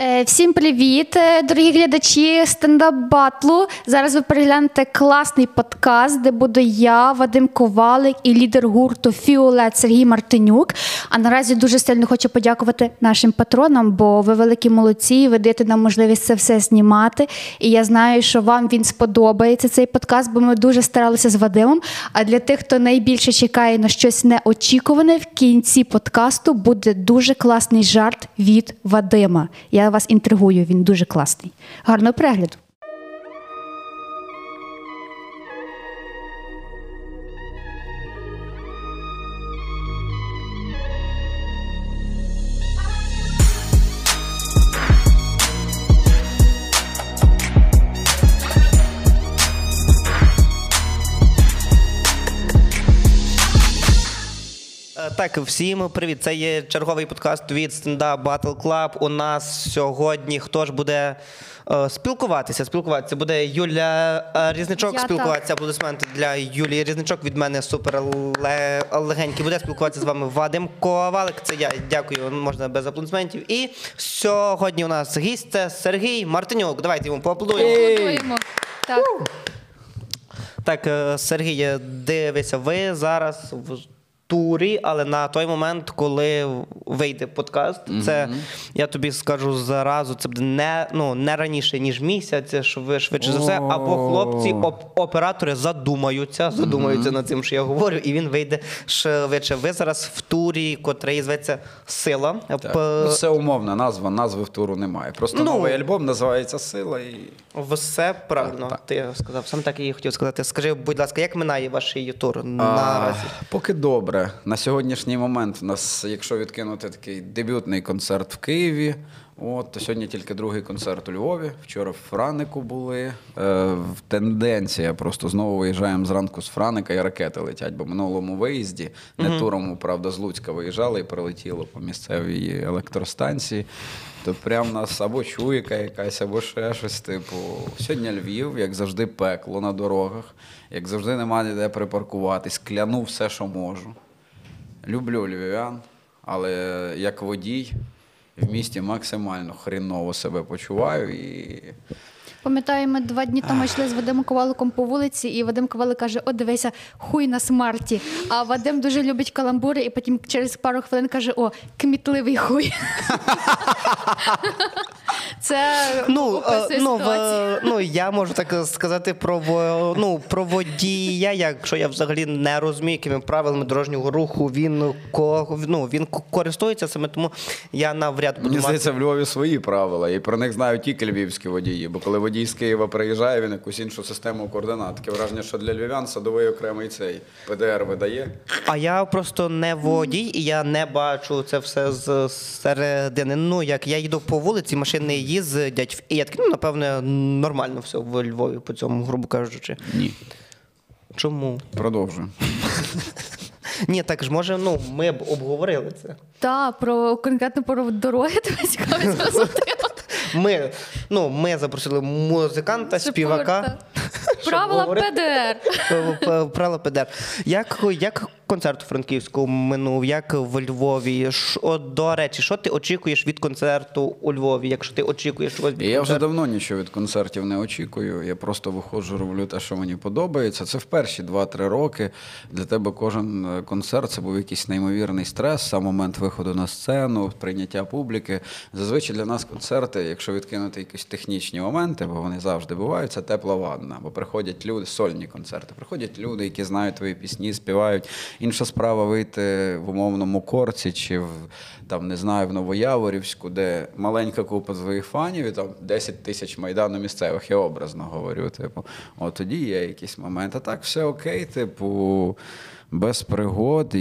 Е, всім привіт, е, дорогі глядачі стендап батлу. Зараз ви переглянете класний подкаст, де буду я, Вадим Ковалик і лідер гурту Фіолет Сергій Мартинюк. А наразі дуже сильно хочу подякувати нашим патронам, бо ви великі молодці, ви даєте нам можливість це все знімати. І я знаю, що вам він сподобається цей подкаст, бо ми дуже старалися з Вадимом. А для тих, хто найбільше чекає на щось неочікуване, в кінці подкасту буде дуже класний жарт від Вадима. Я вас інтригую, він дуже класний. Гарного перегляду. Так, всім привіт. Це є черговий подкаст від Stand Up Battle Club. У нас сьогодні хто ж буде е, спілкуватися? Спілкуватися буде Юля е, Різничок. Я спілкуватися аплодисменти для Юлії Різничок. Від мене супер легенький. Буде спілкуватися з вами Вадим Ковалик. Це я. Дякую. Можна без аплодисментів. І сьогодні у нас гість це Сергій Мартинюк. Давайте йому поаплодуємо. Аплодуємо. Так. Так, е, Сергій, дивися, ви зараз в турі, але на той момент, коли вийде подкаст, це я тобі скажу зразу, це буде не, ну, не раніше, ніж місяць, шв- швидше за все. Або хлопці, оп- оператори задумаються, задумаються над цим, що я говорю, і він вийде швидше. Ви зараз в турі, котрий зветься Сила. П- Ну, це умовна назва, назви в туру немає. Просто Ну. новий альбом називається Сила і. Все правильно, Так, так. ти сказав. Сам так і хотів сказати. Скажи, будь ласка, як минає ваш тур А, наразі? поки добре. На сьогоднішній момент у нас, якщо відкинути такий дебютний концерт в Києві, от, то сьогодні тільки другий концерт у Львові. Вчора в Франику були. Е, тенденція просто знову виїжджаємо зранку з Франика і ракети летять, бо в минулому виїзді, не туром, правда, з Луцька виїжджали і прилетіло по місцевій електростанції. То прям нас або чуйка якась, або ще щось. Типу, сьогодні Львів, як завжди, пекло на дорогах, як завжди, немає де припаркуватись, кляну все, що можу. Люблю львів'ян, але як водій в місті максимально хріново себе почуваю і. Пам'ятаю, ми два дні тому йшли з Вадимом Коваликом по вулиці, і Вадим Ковалик каже: О, дивися, хуй на смарті. А Вадим дуже любить каламбури, і потім через пару хвилин каже: О, кмітливий хуй. Це Ну, е, ну, в, ну, я можу так сказати про, ну, про водія, якщо я взагалі не розумію, якими правилами дорожнього руху він, ко, ну, він користується саме, тому я навряд буду Мені мати. здається, в Львові свої правила, і про них знають тільки львівські водії. Бо коли водій з Києва приїжджає, він якусь іншу систему координат. Таке враження, що для львів'ян садовий окремий цей ПДР видає. А я просто не водій, і я не бачу це все з середини. Ну, як я йду по вулиці, машини їздять, і я такий, ну, напевне, нормально все в Львові по цьому, грубо кажучи. Ні. Чому? Продовжую. Ні, так ж може, ну, ми б обговорили це. Та, про конкретно про дороги тебе цікавить Ми, ну, ми запросили музиканта, співака. Правила. ПДР. П- Правило ПДР. Як, як концерт у Франківську минув, як в Львові? Ш- от, до речі, що ти очікуєш від концерту у Львові, якщо ти очікуєш щось від я вже давно нічого від концертів не очікую. Я просто виходжу, роблю те, що мені подобається. Це в перші 2-3 роки. Для тебе кожен е, концерт це був якийсь неймовірний стрес, сам момент виходу на сцену, прийняття публіки. Зазвичай для нас концерти, якщо відкинути якісь технічні моменти, бо вони завжди бувають, це тепла ванна. Бо приходять люди, сольні концерти, приходять люди, які знають твої пісні, співають. Інша справа вийти в умовному корці чи в там не знаю, в Новояворівську, де маленька купа своїх фанів, і там 10 тисяч майдану місцевих, я образно говорю. Типу, от тоді є якийсь момент. А так, все окей, типу. Без пригод, і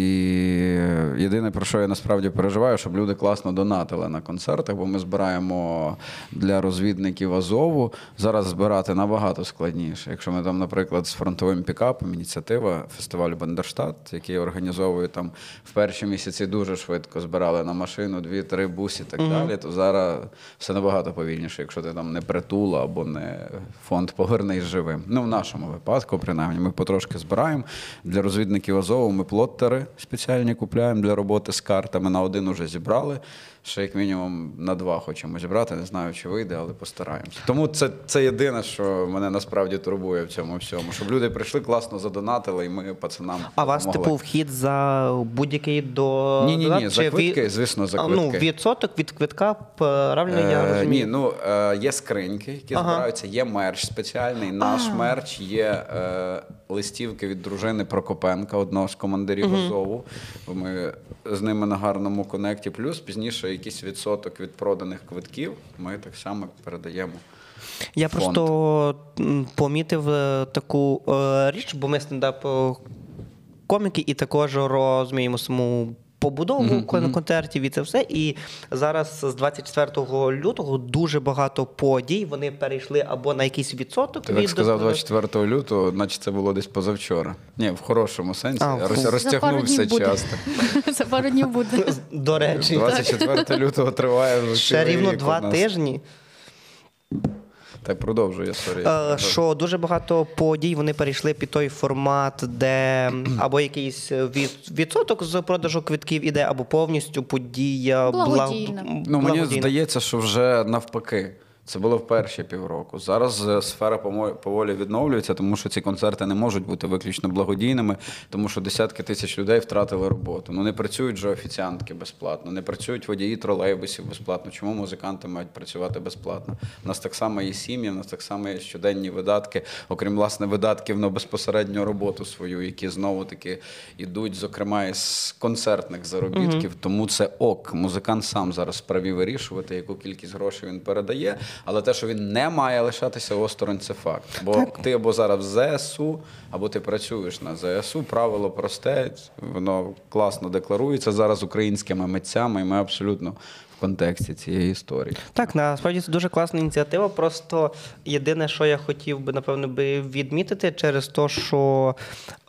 єдине, про що я насправді переживаю, щоб люди класно донатили на концертах, бо ми збираємо для розвідників Азову. Зараз збирати набагато складніше. Якщо ми там, наприклад, з фронтовим пікапом, ініціатива фестивалю Бандерштат, який організовує там в перші місяці дуже швидко збирали на машину дві-три бус і так далі, то зараз все набагато повільніше, якщо ти там не притула або не фонд Повернись живим. Ну, в нашому випадку, принаймні, ми потрошки збираємо для розвідників неодноразово ми плоттери спеціальні купляємо для роботи з картами. На один уже зібрали. Ще як мінімум на два хочемо зібрати. Не знаю, чи вийде, але постараємося. Тому це, це єдине, що мене насправді турбує в цьому всьому. Щоб люди прийшли, класно задонатили, і ми пацанам. А вас, допомогли. типу, вхід за будь-який до Ні-ні-ні, за Чи квитки, від- звісно, за А, Ну, відсоток від квитка, правильно я Е, розумію? Ні, ну е, є скриньки, які Ага. збираються, є мерч спеціальний. Наш мерч, є е, листівки від дружини Прокопенка, одного з командирів Азову. Ми з ними на гарному конекті. Плюс пізніше якийсь відсоток від проданих квитків ми так само передаємо. Я фонд. просто помітив е, таку е, річ, бо ми стендап е, коміки і також розуміємо саму побудову кон- концертів і це все. І зараз з 24 лютого дуже багато подій. Вони перейшли або на якийсь відсоток Ти так сказав 24 лютого, наче це було десь позавчора. Ні, в хорошому сенсі. А, Роз- розтягнувся часто. За пару днів буде. До речі, 24 лютого триває вже ще рівно два тижні. Так продовжує, сорі. Е, Що дуже багато подій вони перейшли під той формат, де або якийсь від, відсоток з продажу квитків іде, або повністю подія благ- Ну, мені благодійна. здається, що вже навпаки. Це було в перші півроку. Зараз е, сфера поволі відновлюється, тому що ці концерти не можуть бути виключно благодійними, тому що десятки тисяч людей втратили роботу. Ну не працюють же офіціантки безплатно, не працюють водії тролейбусів безплатно. Чому музиканти мають працювати безплатно? У нас так само є сім'ї, у нас так само є щоденні видатки, окрім власне видатків на безпосередню роботу свою, які знову таки йдуть, зокрема, із концертних заробітків. Тому це ок. Музикант сам зараз вправі вирішувати, яку кількість грошей він передає. Але те, що він не має лишатися осторонь, це факт. Бо ти або зараз в ЗСУ, або ти працюєш на ЗСУ. Правило просте, воно класно декларується зараз українськими митцями, і ми абсолютно контексті цієї історії. Так, насправді це дуже класна ініціатива. Просто єдине, що я хотів би, напевно, би відмітити, через те, що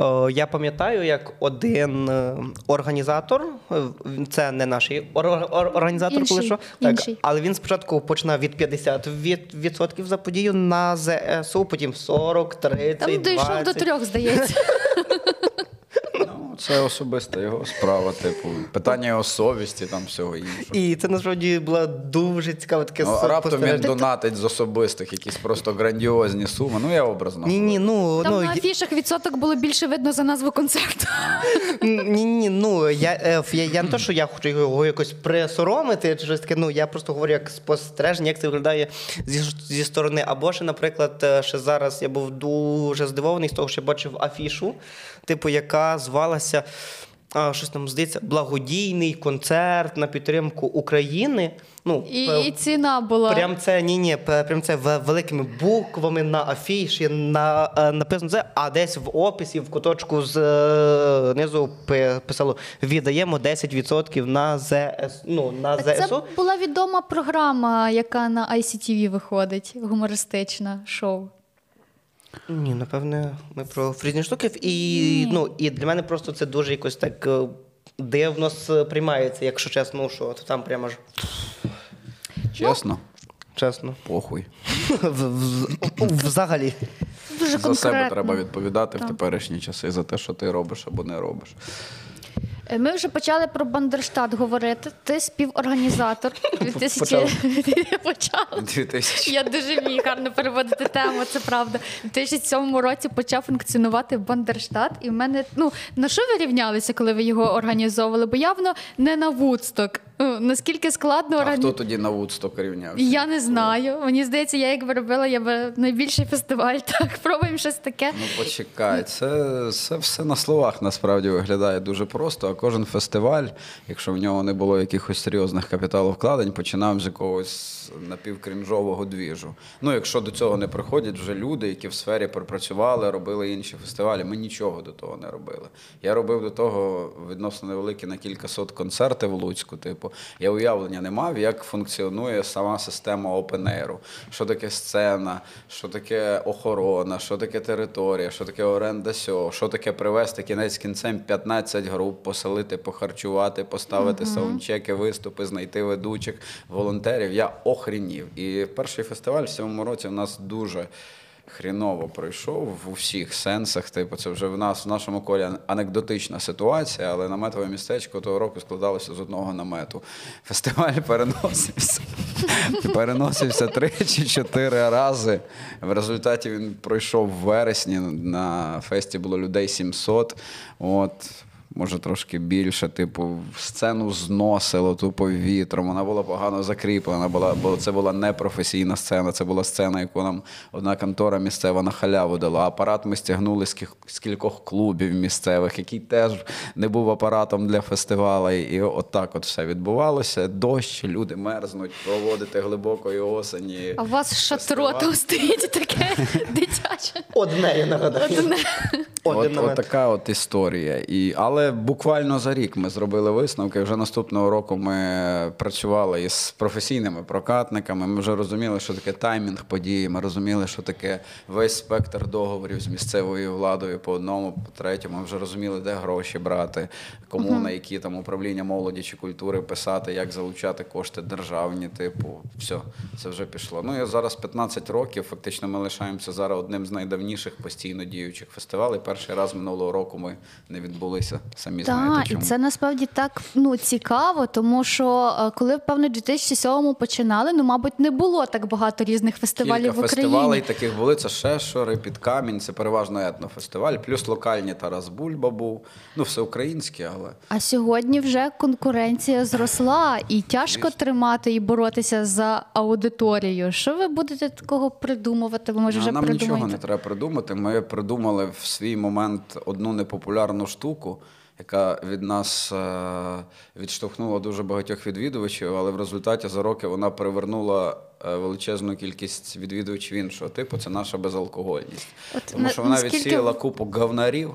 е, я пам'ятаю, як один е, організатор, е, це не наш ор- ор- організатор, коли Інший, що, так, інший. але він спочатку починав від 50 від, відсотків за подію на ЗСУ, потім 40, 30, Там дійшов 20. до трьох, здається. Це особиста його справа, типу, питання його совісті, там всього іншого. І це насправді була дуже цікаве таке Ну, раптом він донатить з особистих якісь просто грандіозні суми. Ну, я образно. Ні, ні, ну, Там ну на афішах відсоток було більше видно за назву концерту. Ні, ні, ну я, я, я не то, що я хочу його якось присоромити, чи щось таке. Ну я просто говорю як спостереження, як це виглядає зі, зі сторони. Або ще, наприклад, е, ще зараз я був дуже здивований з того, що я бачив афішу, типу, яка звалася. А, щось там здається, благодійний концерт на підтримку України. Ну, І, пе- і ціна була. Прям це ні, ні, прям це великими буквами на афіші на, е, написано це, а десь в описі, в куточку знизу писало віддаємо 10% на ЗС, ну, на Це ЗСУ. була відома програма, яка на ICTV виходить, гумористична шоу. Ні, напевне, ми про фрізні штуки. І, ну, і для мене просто це дуже якось так е, дивно сприймається, якщо чесно, що там прямо ж Чесно, чесно. похуй. Взагалі. Дуже За себе треба відповідати в теперішні часи за те, що ти робиш або не робиш. Е, Ми вже почали про Бандерштат говорити. Ти співорганізатор. 2000... Почали. Почав. 2000. Я дуже вмію гарно переводити тему, це правда. У 2007 році почав функціонувати Бандерштат, і в мене ну на що ви рівнялися, коли ви його організовували? Бо явно не на Вудсток. Ну, наскільки складно А хто тоді на Вудсток рівнявся? Я не знаю. Мені здається, я якби робила, я би найбільший фестиваль. Так, пробуємо щось таке. Ну почекай, це, це все на словах насправді виглядає дуже просто. А кожен фестиваль, якщо в нього не було якихось серйозних капіталовкладень, починав з якогось напівкрінжового двіжу. Ну, якщо до цього не приходять вже люди, які в сфері пропрацювали, робили інші фестивалі, ми нічого до того не робили. Я робив до того відносно невеликі на кілька сот концерти в Луцьку. Типу, я уявлення не мав, як функціонує сама система Air. Що таке сцена, що таке охорона, що таке територія, що таке оренда сього, що таке привезти кінець кінцем 15 груп, поселити, похарчувати, поставити саундчеки, виступи, знайти ведучих, волонтерів. Я охренів. І перший фестиваль в цьому році у нас дуже. Хріново пройшов в усіх сенсах. Типу, це вже в нас в нашому колі анекдотична ситуація, але наметове містечко того року складалося з одного намету. Фестиваль переносився. Переносився три чи чотири рази. В результаті він пройшов в вересні. На фесті було людей 700. От. Може, трошки більше, типу, сцену зносило тупо вітром. Вона була погано закріплена, була, бо це була непрофесійна сцена. Це була сцена, яку нам одна контора місцева на халяву дала. Апарат ми стягнули з кіль- з кількох клубів місцевих, який теж не був апаратом для фестивалу. І отак от все відбувалося. Дощ, люди мерзнуть, проводити глибокої осені. А у вас шатро там стоїть таке дитяче. Одне, я нагадаю. Одне. От, от така от історія. І, але буквально за рік ми зробили висновки. Вже наступного року ми працювали із професійними прокатниками. Ми вже розуміли, що таке таймінг події. Ми розуміли, що таке весь спектр договорів з місцевою владою по одному, по третьому. Ми вже розуміли, де гроші брати, кому на які там управління молоді чи культури писати, як залучати кошти державні. Типу, все, це вже пішло. Ну і зараз 15 років. Фактично, ми лишаємося зараз одним з найдавніших постійно діючих фестивалей. Перший раз минулого року ми не відбулися. Самі знаєте Так, і це насправді так ну, цікаво, тому що е, коли, певно, в 2007-му починали, ну, мабуть, не було так багато різних фестивалів Кілька в Україні. фестивалей таких були. Це Шешори, під камінь, це переважно етнофестиваль, плюс локальні Тарас Бульба був. Ну, всеукраїнські, але А сьогодні вже конкуренція зросла, і тяжко тримати і боротися за аудиторію. Що ви будете такого придумувати? Ви може А вже нам нічого не треба придумати. Ми придумали в свій момент одну непопулярну штуку, яка від нас е, відштовхнула дуже багатьох відвідувачів, але в результаті за роки вона привернула е, величезну кількість відвідувачів іншого типу. Це наша безалкогольність. От Тому що вона наскільки- відсіяла купу говнарів.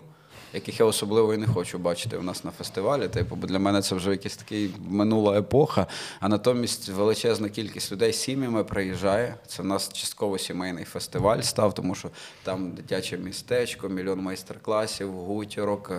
Яких я особливо і не хочу бачити у нас на фестивалі. Типу, бо для мене це вже якась такий минула епоха. А натомість величезна кількість людей сім'ями приїжджає. Це в нас частково сімейний фестиваль став, тому що там дитяче містечко, мільйон майстер-класів, гутірок.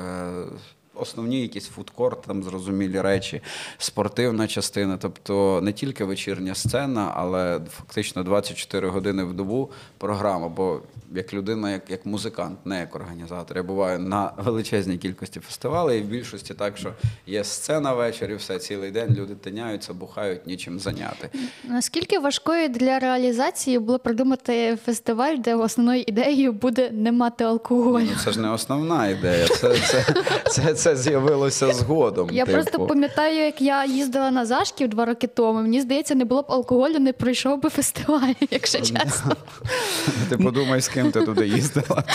Основні якісь фудкорт, там зрозумілі речі, спортивна частина, тобто не тільки вечірня сцена, але фактично 24 години в добу програма. Бо як людина, як, як музикант, не як організатор. Я буваю на величезній кількості фестивалей, і в більшості так, що є сцена ввечері, все цілий день люди тиняються, бухають, нічим зайняти. Наскільки важкою для реалізації було придумати фестиваль, де основною ідеєю буде не мати алкоголю? Ну, це ж не основна ідея. Це, це, це, це з'явилося згодом. Я типу. просто пам'ятаю, як я їздила на Зашків два роки тому. Мені здається, не було б алкоголю, не пройшов би фестиваль, якщо чесно. Ти подумай, з ким ти туди їздила.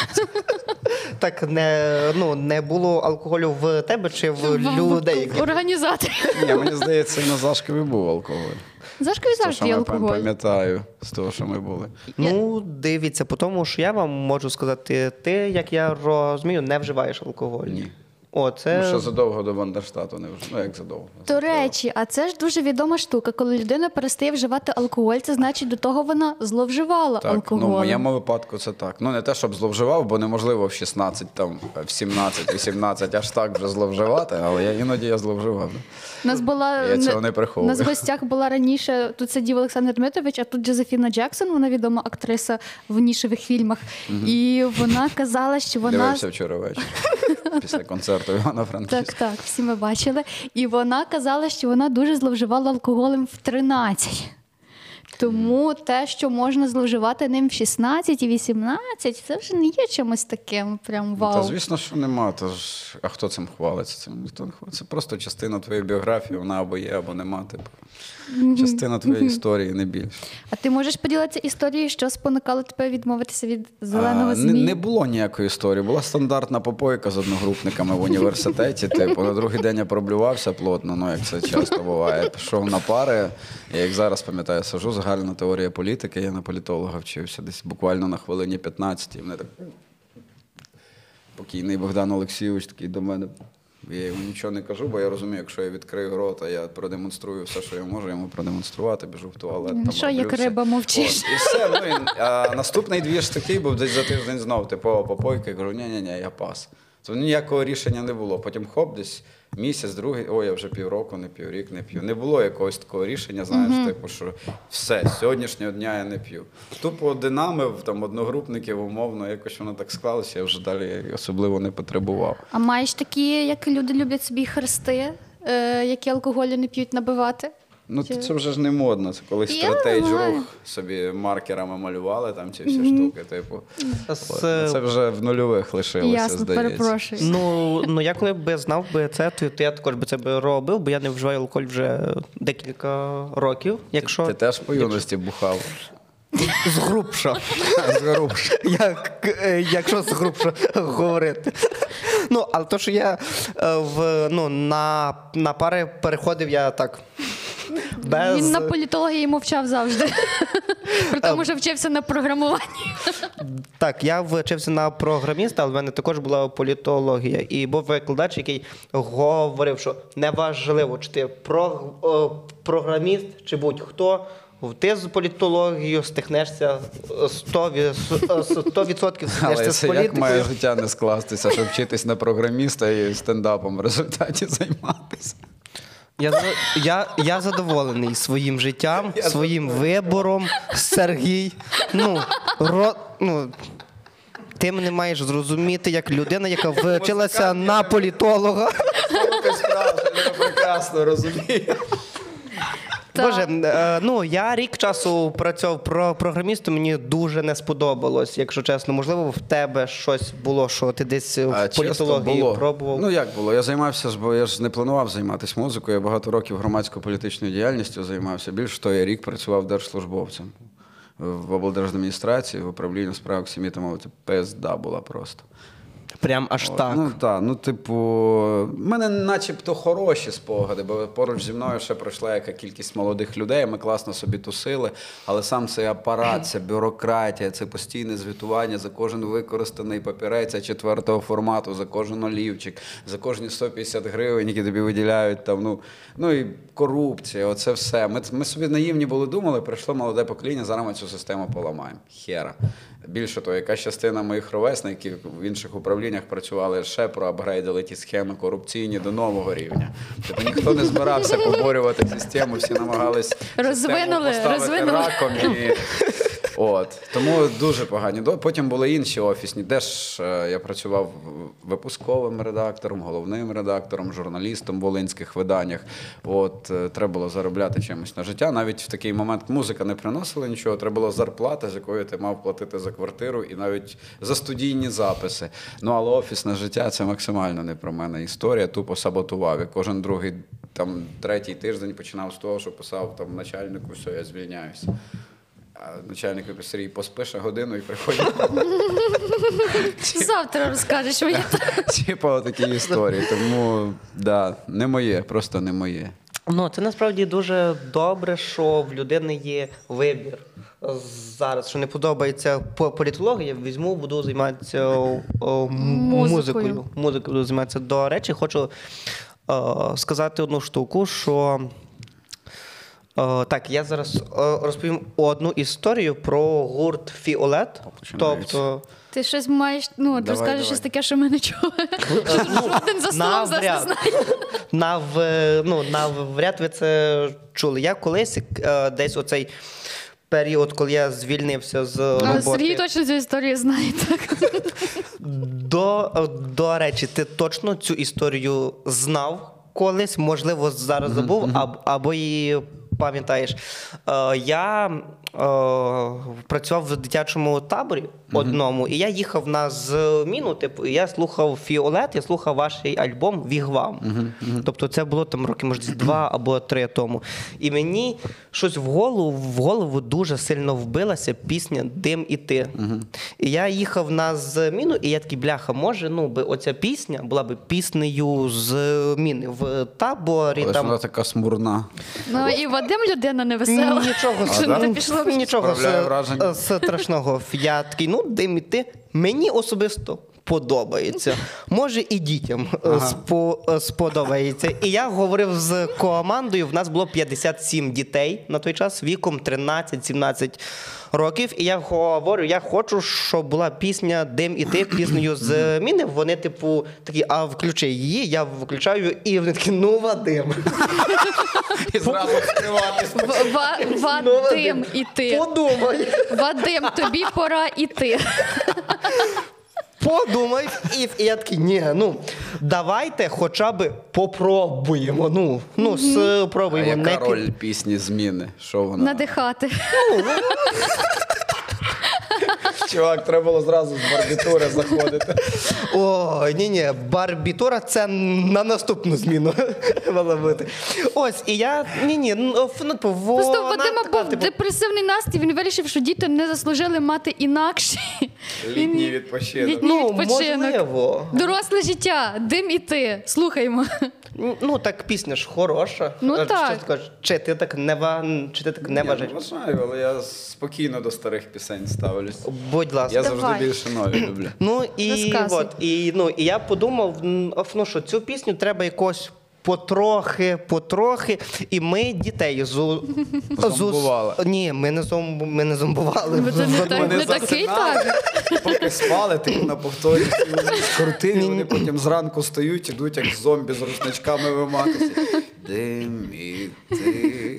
Так не, ну, не було алкоголю в тебе чи в людей? Організаторів. Ні, мені здається, на Зашкові був алкоголь. Зашкові завжди є я алкоголь. пам'ятаю з того, що ми були. Ну, дивіться, по тому, що я вам можу сказати, ти, як я розумію, не вживаєш алкоголь. Ні. О, це... Ну, що задовго до Бандерштату не вже. Ну, як задовго. До речі, а це ж дуже відома штука. Коли людина перестає вживати алкоголь, це значить до того вона зловживала Так, алкоголем. ну в моєму випадку це так. Ну не те, щоб зловживав, бо неможливо в 16, там, в 17, 18 аж так вже зловживати, але я іноді я зловживав. Нас була Я цього не приховую. У нас в гостях була раніше. Тут сидів Олександр Дмитрович, а тут Джозефіна Джексон, вона відома актриса в нішевих фільмах. І вона казала, що вона Дивився вчора ввечері після концерту Івана Франківська. так, так, всі ми бачили. І вона казала, що вона дуже зловживала алкоголем в 13. Тому те, що можна зловживати ним в 16 і 18, це вже не є чимось таким. Прям вау. Та звісно, що нема. Та ж, а хто цим хвалиться? Цим ніхто не хвалиться. Це просто частина твоєї біографії, вона або є, або нема. Типу. Частина твоєї історії, не більше. А ти можеш поділитися історією, що спонукало тебе відмовитися від зеленого А. Не, не було ніякої історії. Була стандартна попойка з одногрупниками в університеті. Типу, на другий день я проблювався плотно, ну як це часто буває. Пішов на пари. Я як зараз пам'ятаю, сажу загальна теорія політики. Я на політолога вчився десь буквально на хвилині 15. І мене так покійний Богдан Олексійович такий до мене. Я йому нічого не кажу, бо я розумію, якщо я відкрию рота, я продемонструю все, що я можу йому продемонструвати, біжу в туалет. Ну, там, що, як риба мовчиш? От, і все. Ну, і, а, наступний двіж такий був десь за тиждень знов, типова попойка. Я кажу, ні-ні-ні, я пас. То ніякого рішення не було. Потім хоп, десь місяць, другий, ой, я вже півроку не п'ю, рік не п'ю. Не було якогось такого рішення, знаєш, типу, що все, з сьогоднішнього дня я не п'ю. Тупо динамив там одногрупників, умовно, якось воно так склалося, я вже далі особливо не потребував. А маєш такі, як люди люблять собі хрести, е, які алкоголю не п'ють набивати? Ну, то це вже ж не модно. Це колись Я рух собі маркерами малювали там ці всі штуки. Типу, З- От, ну, це вже в нульових лишилося, Ясно, здається. перепрошую. Ну, ну я коли б знав би це, то, то я також би це би робив, бо я не вживаю алкоголь вже декілька років. Якщо Ти теж по юності бухав. згрубша. Згорубша. Як, е, якщо згрубша говорити. Ну, але то, що я е, в, ну, на, на пари переходив, я так. Без... Він на політології мовчав завжди. При тому, що вчився на програмуванні. Так, я вчився на програміста, але в мене також була політологія. І був викладач, який говорив, що неважливо, чи ти про, програміст, чи будь-хто. Ти з політологією стихнешся 100%, 100% Але стихнешся з це як має життя не скластися, щоб вчитись на програміста і стендапом в результаті займатися. Я, я, я задоволений своїм життям, своїм вибором, Сергій. Ну, ро, ну, ти мене маєш зрозуміти як людина, яка вчилася на політолога. Ти прекрасно розумію. Боже, е, ну я рік часу працював про програмістом, мені дуже не сподобалось, якщо чесно. Можливо, в тебе щось було, що ти десь в політології було. пробував. Ну як було? Я займався бо я ж не планував займатися музикою. Я багато років громадсько-політичною діяльністю займався. Більше того, я рік працював держслужбовцем в облдержадміністрації, в управлінні у справах сім'ї та мови. Це пизда була просто. Прям аж так. Ну так, ну типу, в мене начебто хороші спогади, бо поруч зі мною ще пройшла яка кількість молодих людей, ми класно собі тусили, але сам цей апарат, ця бюрократія, це постійне звітування за кожен використаний папірець четвертого формату, за кожен олівчик, за кожні 150 гривень, які тобі виділяють там. Ну, ну і корупція, оце все. Ми, ми собі наївні були думали, прийшло молоде покоління, зараз ми цю систему поламаємо. Хера. Більше того, яка частина моїх ровесників в інших управліннях працювали ще проапгрейдили ті схеми корупційні до нового рівня. Тобто ніхто не збирався поборювати систему, всі намагались Розвинули, систему поставити розвинули. раком і. От тому дуже погані. Потім були інші офісні. Де ж е, я працював випусковим редактором, головним редактором, журналістом в волинських виданнях. От е, треба було заробляти чимось на життя. Навіть в такий момент музика не приносила нічого. Треба була зарплата, з якої ти мав платити за квартиру, і навіть за студійні записи. Ну але офісне життя це максимально не про мене. Історія тупо саботував. Я кожен другий. Там третій тиждень починав з того, що писав там начальнику, все, я звільняюся. А начальник Сергій, поспиш годину і приходить. Завтра розкажеш мені. Типа такі історії. Тому да, не моє, просто не моє. Ну, це насправді дуже добре, що в людини є вибір. Зараз, що не подобається по- політологія, візьму, буду займатися о, Музикою. музикою. Музикою буду займатися. До речі, хочу е, сказати одну штуку, що. Е, так, я зараз е, розповім одну історію про гурт Фіолет. Тобто, Ти щось маєш, ну, ти Давай, розкажеш давай. щось таке, що ми не чули. Жоден за столом з нас не Навряд. знає. Нав, ну, навряд ви це чули. Я колись е, десь оцей період, коли я звільнився з роботи. Сергій точно цю історію знає. Так? До, до речі, ти точно цю історію знав колись, можливо, зараз забув, аб, або її пам'ятаєш. Е, я е, працював в дитячому таборі одному, і я їхав на зміну, типу, я слухав Фіолет, я слухав ваш альбом Вігвам. Тобто це було там роки, може, два або три тому. І мені щось в голову, в голову дуже сильно вбилася пісня Дим і ти. І я їхав на зміну, і я такий, бляха, може, ну би оця пісня була б піснею зміни в таборі. Але там... вона така смурна. Ну і Вадим людина невесела. Нічого, Що да? не пішло нічого Справляє с- враження. страшного. Я такий, ну, дим іти. Мені особисто подобається. Може, і дітям е, спо- е, сподобається. І я говорив з командою. В нас було 57 дітей на той час, віком 13-17 років. І я говорю, я хочу, щоб була пісня Дим і ти піснею з міни. Вони, типу, такі, а включи її, я включаю, і вони такі, ну Вадим. І зразу Ну, Вадим і ти. Подумай. Вадим, тобі пора іти. Подумай, і, і я такий, ні, ну давайте хоча б попробуємо. Ну, ну А спробуємо. яка Не роль пісні зміни? Що вона? Надихати. Чувак, треба було зразу з барбітури заходити. О, ні, ні, барбітура це на наступну зміну мала бути. Ось, і я ні, ні, ну, ну, типу, Просто у Вадима така, був типу, депресивний настрій, він вирішив, що діти не заслужили мати інакший. Літній відпочинок. Літній ну, відпочинок. можливо. Доросле життя, дим і ти. Слухаймо. Ну так пісня ж хороша. Ну, Е, так. Що ти скажеш? Чи ти так не ва... чи ти так не Ні, вважаєш? ну, вважаю, але я спокійно до старих пісень ставлюсь. Будь ласка. Я Давай. завжди більше нові люблю. Ну і Розказуй. от, і, ну, і я подумав, ну, що цю пісню треба якось. Потрохи, потрохи, і ми дітей зу... Зомбували. Ні, ми не зомб... ми не зомбували. Це не такий засинали. так. Поки спали, ти на повторі крутили, вони потім зранку стають, ідуть як зомбі з рушничками виматися. Дим і ти.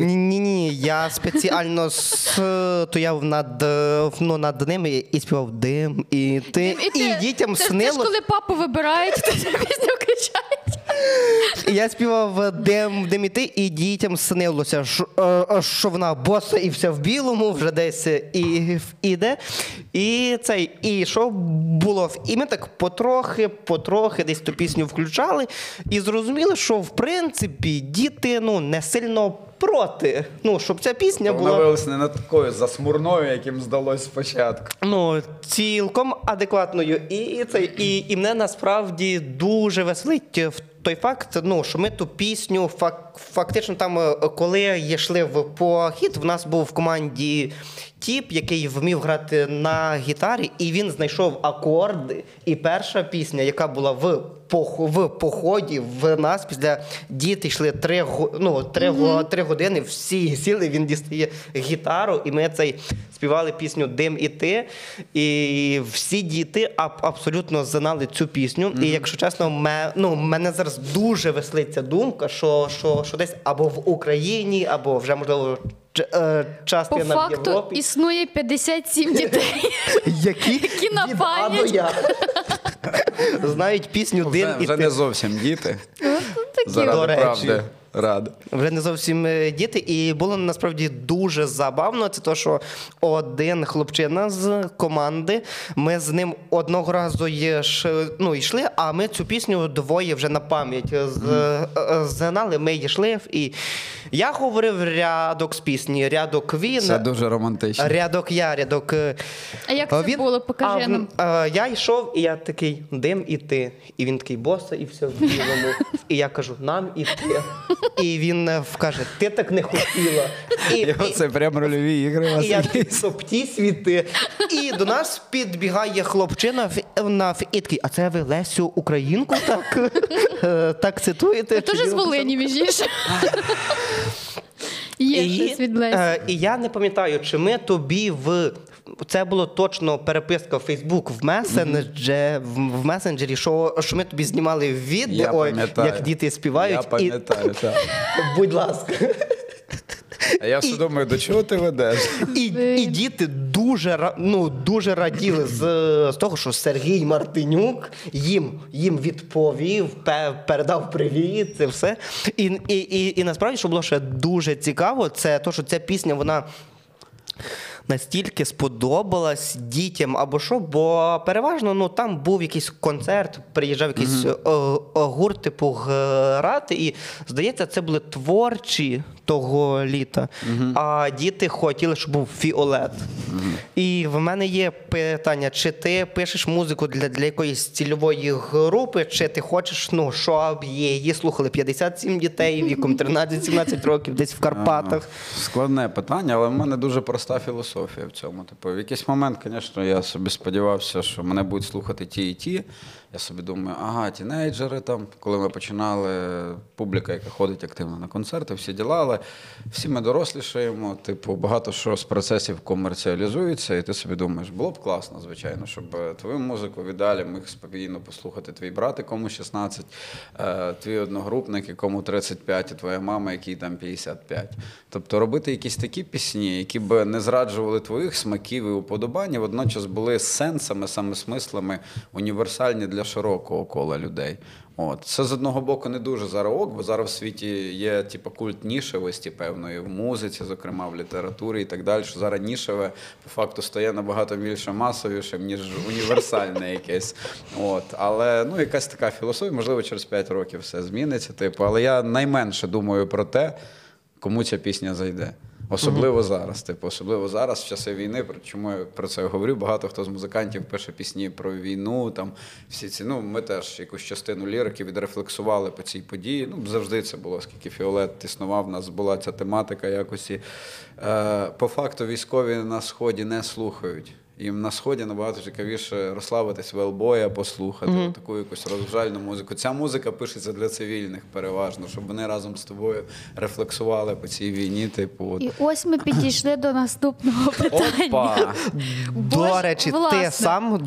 Ні, я спеціально стояв над, ну, над ними і співав дим, і ти, і, ти- дітям це, ж- снило. Це ж коли папу вибирають, то цю пісню включають. Я співав дим, дим і дітям снилося, що, е, що вона боса і вся в білому, вже десь і іде. І цей, і що було? І ми так потрохи, потрохи десь ту пісню включали, і зрозуміли, що в принципі діти ну, не сильно проти. Ну, щоб ця пісня Вона була. виявилася не на такою засмурною, яким здалось спочатку. Ну, цілком адекватною. І, і, це, і, і мене насправді дуже веселить в той факт, ну, що ми ту пісню фак, фактично там, е, коли йшли в похід, в нас був в команді тіп, який вмів грати на гітарі, і він знайшов акорди. І перша пісня, яка була в в поході в нас після діти йшли три, ну, три, го- три години, всі сіли, він дістає гітару, і ми цей співали пісню Дим і ти. І всі діти аб- абсолютно знали цю пісню. І якщо чесно, ме, ну, мене зараз дуже веселиться думка, що, що, що десь або в Україні, або вже можливо. Е, По Частина в факту Європі, існує 57 дітей. які, які на пам'ять. До Я знають пісню Дим і вже не зовсім діти. Такі Заради До речі. правди. Рад. Вже не зовсім е, діти, і було насправді дуже забавно. Це то, що один хлопчина з команди. Ми з ним одного разу є, ну, йшли, а ми цю пісню двоє вже на пам'ять з- е, знали. Ми йшли, і я говорив рядок з пісні, рядок він, Це дуже романтично. рядок я, рядок. е, А як це було? Покажи а, нам. а, я йшов, і я такий дим і ти. І він такий боса, і все в білому. І я кажу, нам іти. І він е, каже, ти так не хотіла. І, Його і- це прям рольові ігри. і я якісь. такий, «Стоп, ті світи. І до нас підбігає хлопчина в- на ф- і такий, а це ви Лесю Українку так, е, так цитуєте? Теж з Волині, між іншим. Є і, щось від Лесі. е, і я не пам'ятаю, чи ми тобі в. Це було точно переписка в Фейсбук в месенджері, в, в месенджері, що, що ми тобі знімали відео, як діти співають. Я пам'ятаю, так. Будь ласка. А я все думаю, до чого ти ведеш? І, і діти дуже, ну, дуже раділи з, з того, що Сергій Мартинюк їм, їм відповів, передав привіт, це все. І, і, і, і насправді, що було ще дуже цікаво, це те, що ця пісня, вона. Настільки сподобалась дітям або що, бо переважно ну, там був якийсь концерт, приїжджав якийсь е, е, гурт, типу грати, і здається, це були творчі, того літа. А діти хотіли, щоб був фіолет. І в мене є питання: чи ти пишеш музику для, для якоїсь цільової групи, чи ти хочеш, ну, щоб її слухали 57 дітей віком 13-17 років, десь в Карпатах. Складне питання, але в мене дуже проста філософія в цьому. Типу, в якийсь момент, звісно, я собі сподівався, що мене будуть слухати ті і ті. Я собі думаю, ага, тінейджери там, коли ми починали, публіка, яка ходить активно на концерти, всі діла, але всі ми дорослішаємо, типу, багато що з процесів комерціалізується, і ти собі думаєш, було б класно, звичайно, щоб е, твою музику віддалі міг спокійно послухати твій брат, якому 16, е, твій одногрупник, якому 35, і твоя мама, якій там 55. Тобто робити якісь такі пісні, які б не зраджували твоїх смаків і уподобань, водночас були сенсами, саме смислами універсальні для широкого кола людей. От. Це з одного боку не дуже зараз ок, бо зараз в світі є типу, культ нішевості певної в музиці, зокрема в літературі і так далі. Що зараз нішеве по факту стає набагато більше масовішим, ніж універсальне якесь. От. Але ну, якась така філософія, можливо, через 5 років все зміниться. Типу, але я найменше думаю про те, кому ця пісня зайде. Особливо зараз, типу, особливо зараз, в часи війни. Про- Чому я про це говорю? Багато хто з музикантів пише пісні про війну. Там всі ці. Ну, ми теж якусь частину лірики відрефлексували по цій події. Ну, завжди це було, скільки Фіолет існував, в нас була ця тематика якось. Е, по факту військові на сході не слухають. Їм на сході набагато цікавіше розслабитись велбоя, послухати таку якусь розважальну музику. Ця музика пишеться для цивільних переважно, щоб вони разом з тобою рефлексували по цій війні. Типу, от. І ось ми підійшли до наступного питання. Опа! До речі, власне. ти сам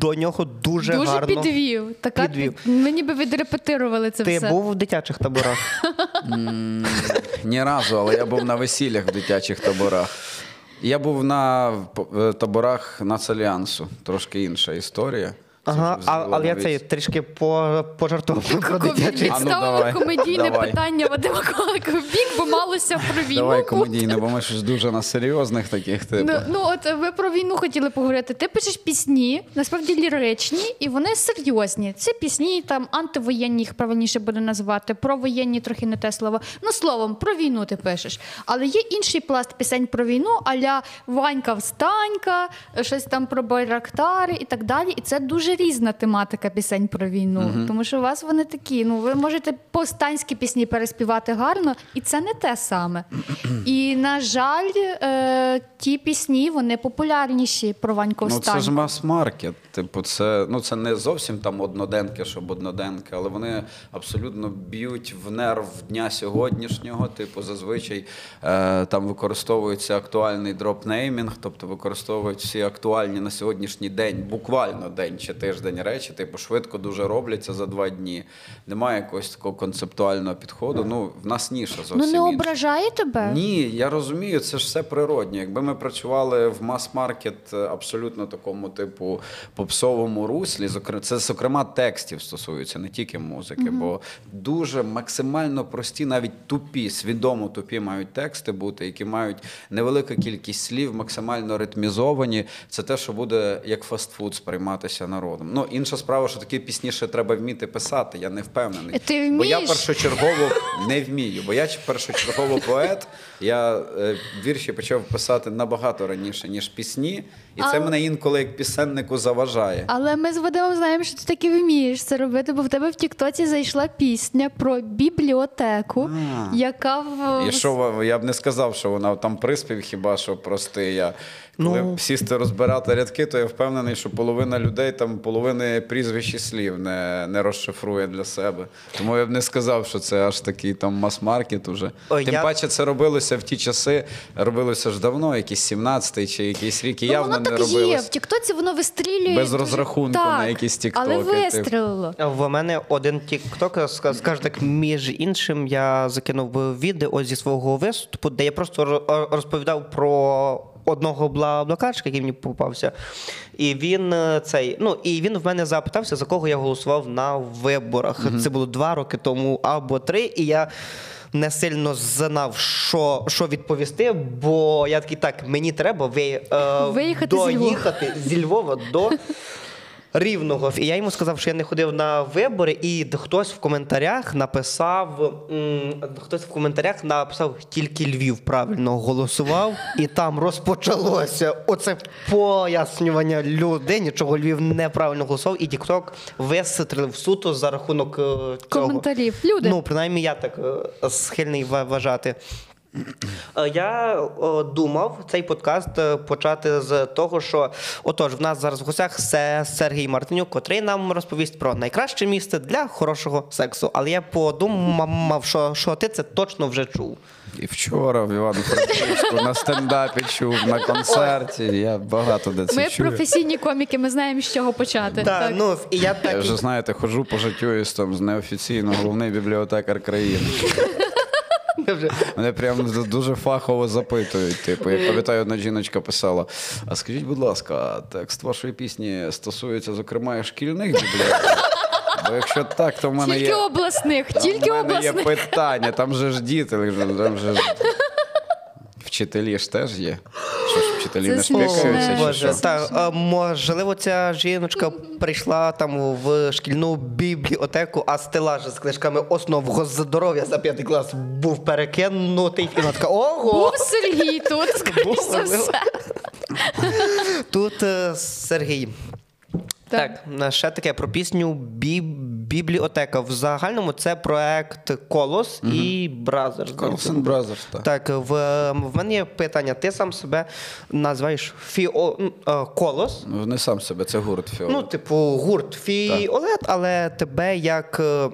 до нього дуже, Дуже гарно. підвів. Така підвів. Ми ніби відрепетирували це Ти все. був в дитячих таборах. Ні разу, але я був на весіллях в дитячих таборах. Я був на е, таборах Нацальянсу. Трошки інша історія. Це Ага, а, але я вісь- трішки по, пожартував про дитячий. А ну, комедійне Давай. питання Вадима Колика в бік, бо малося про війну. Давай бути. комедійне, бо ми щось дуже на серйозних таких типу. Ну, ну от ви про війну хотіли поговорити. Ти пишеш пісні, насправді ліричні, і вони серйозні. Це пісні там антивоєнні, їх правильніше буде назвати. Про воєнні трохи не те слово. Ну словом, про війну ти пишеш. Але є інший пласт пісень про війну, аля Ванька Встанька, щось там про байрактари і так далі. І це дуже різна тематика пісень про війну. Тому що у вас вони такі. Ну ви можете повстанські пісні переспівати гарно, і це не те саме. І на жаль, е, ті пісні вони популярніші про Ваньку Ну, це ж мас-маркет. Типу, це, ну, це не зовсім там одноденки, щоб одноденки, але вони абсолютно б'ють в нерв дня сьогоднішнього. Типу, зазвичай е, там використовується актуальний дропнеймінг, тобто використовують всі актуальні на сьогоднішній день, буквально день чи тиждень речі, типу, швидко дуже робляться за два дні. Немає якогось такого концептуального підходу. Ну, в нас ніша зовсім. Ну не інша. ображає тебе? Ні, я розумію, це ж все природньо. Якби ми працювали в мас-маркет е, абсолютно такому, типу, попсовому руслі, зокрема, це зокрема текстів стосується, не тільки музики, бо дуже максимально прості, навіть тупі, свідомо тупі мають тексти бути, які мають невелика кількість слів, максимально ритмізовані. Це те, що буде як фастфуд сприйматися народом. Ну, інша справа, що такі пісні ще треба вміти писати. Я не впевнений. Ти Бо я першочергово не вмію, бо я першочергово поет. Я е, вірші почав писати набагато раніше, ніж пісні, і це Але- мене інколи як писеннику заважає. Але ми з Вадимом знаємо, що ти таки вмієш це робити, бо в тебе в Тіктоці зайшла пісня про бібліотеку, яка в І що я б не сказав, що вона там приспів, хіба що простий. Я коли Ну. сісти розбирати рядки, то я впевнений, що половина людей там половини прізвищ і слів не, не розшифрує для себе. Тому я б не сказав, що це аж такий там мас-маркет уже. Ой, Тим я- паче, це робилося в ті часи, робилося ж давно, якийсь 17-й чи якийсь рік, і Ну, явно воно не так є. В Тіктоці воно вистрілює Без дуже- розрахунку так, на якісь тіктоки, типу. вистрілило. В мене один тікток, ска- скажу так, між іншим, я закинув відео зі свого виступу, де я просто розповідав про одного блаблакарчика, який мені попався. І він е, цей, ну і він в мене запитався, за кого я голосував на виборах. Це було два роки тому або три, і я. Не сильно знав, що, що відповісти, бо я такий, так, мені треба ви, е, Виїхати зі Львова. доїхати зі Львова до Рівного. І я йому сказав, що я не ходив на вибори, і хтось в коментарях написав, хтось в коментарях написав тільки Львів правильно голосував, і там розпочалося оце пояснювання людині, чого Львів неправильно голосував, і Тікток вистрілив суто за рахунок е, цього. Коментарів. Люди. Ну, принаймні, я так е, схильний вважати. Е, Я думав цей подкаст е, почати з того, що отож, в нас зараз в гостях це Сергій Мартинюк, котрий нам розповість про найкраще місце для хорошого сексу. Але я подумав, що, що ти це точно вже чув. І вчора в Івано-Франківську на стендапі чув, на концерті. Я багато де це Ми чую. професійні коміки, ми знаємо, з чого почати. Та, ну, і я Я вже знаєте, ходжу по життю із там з неофіційно головний бібліотекар країни. Вже Мене прям дуже фахово запитують. Типу, я пам'ятаю, одна жіночка писала: а скажіть, будь ласка, текст вашої пісні стосується, зокрема, і шкільних бібліотек? Бо якщо так, то в мене Тільки є. обласних, Там тільки в мене є питання, там же ж діти, там же ж... вчителі ж теж є. Що вчителі не спікаються, Боже, так а, можливо, ця жіночка прийшла там в шкільну бібліотеку, а стелаж з книжками основ здоров'я за п'ятий клас був перекинутий. І вона така, ого! Був Сергій тут, скоріш за все. Тут е, Сергій. Так. Так, ще таке про пісню Бі... Бібліотека. В загальному це проект Колос і Бразер. Carlsen Brothers, так. Так, в, в мене є питання. Ти сам себе називаєш Фіо е, Колос. Ну, не сам себе, це гурт Фіол. Ну, типу, гурт Фіолет, але тебе як, е,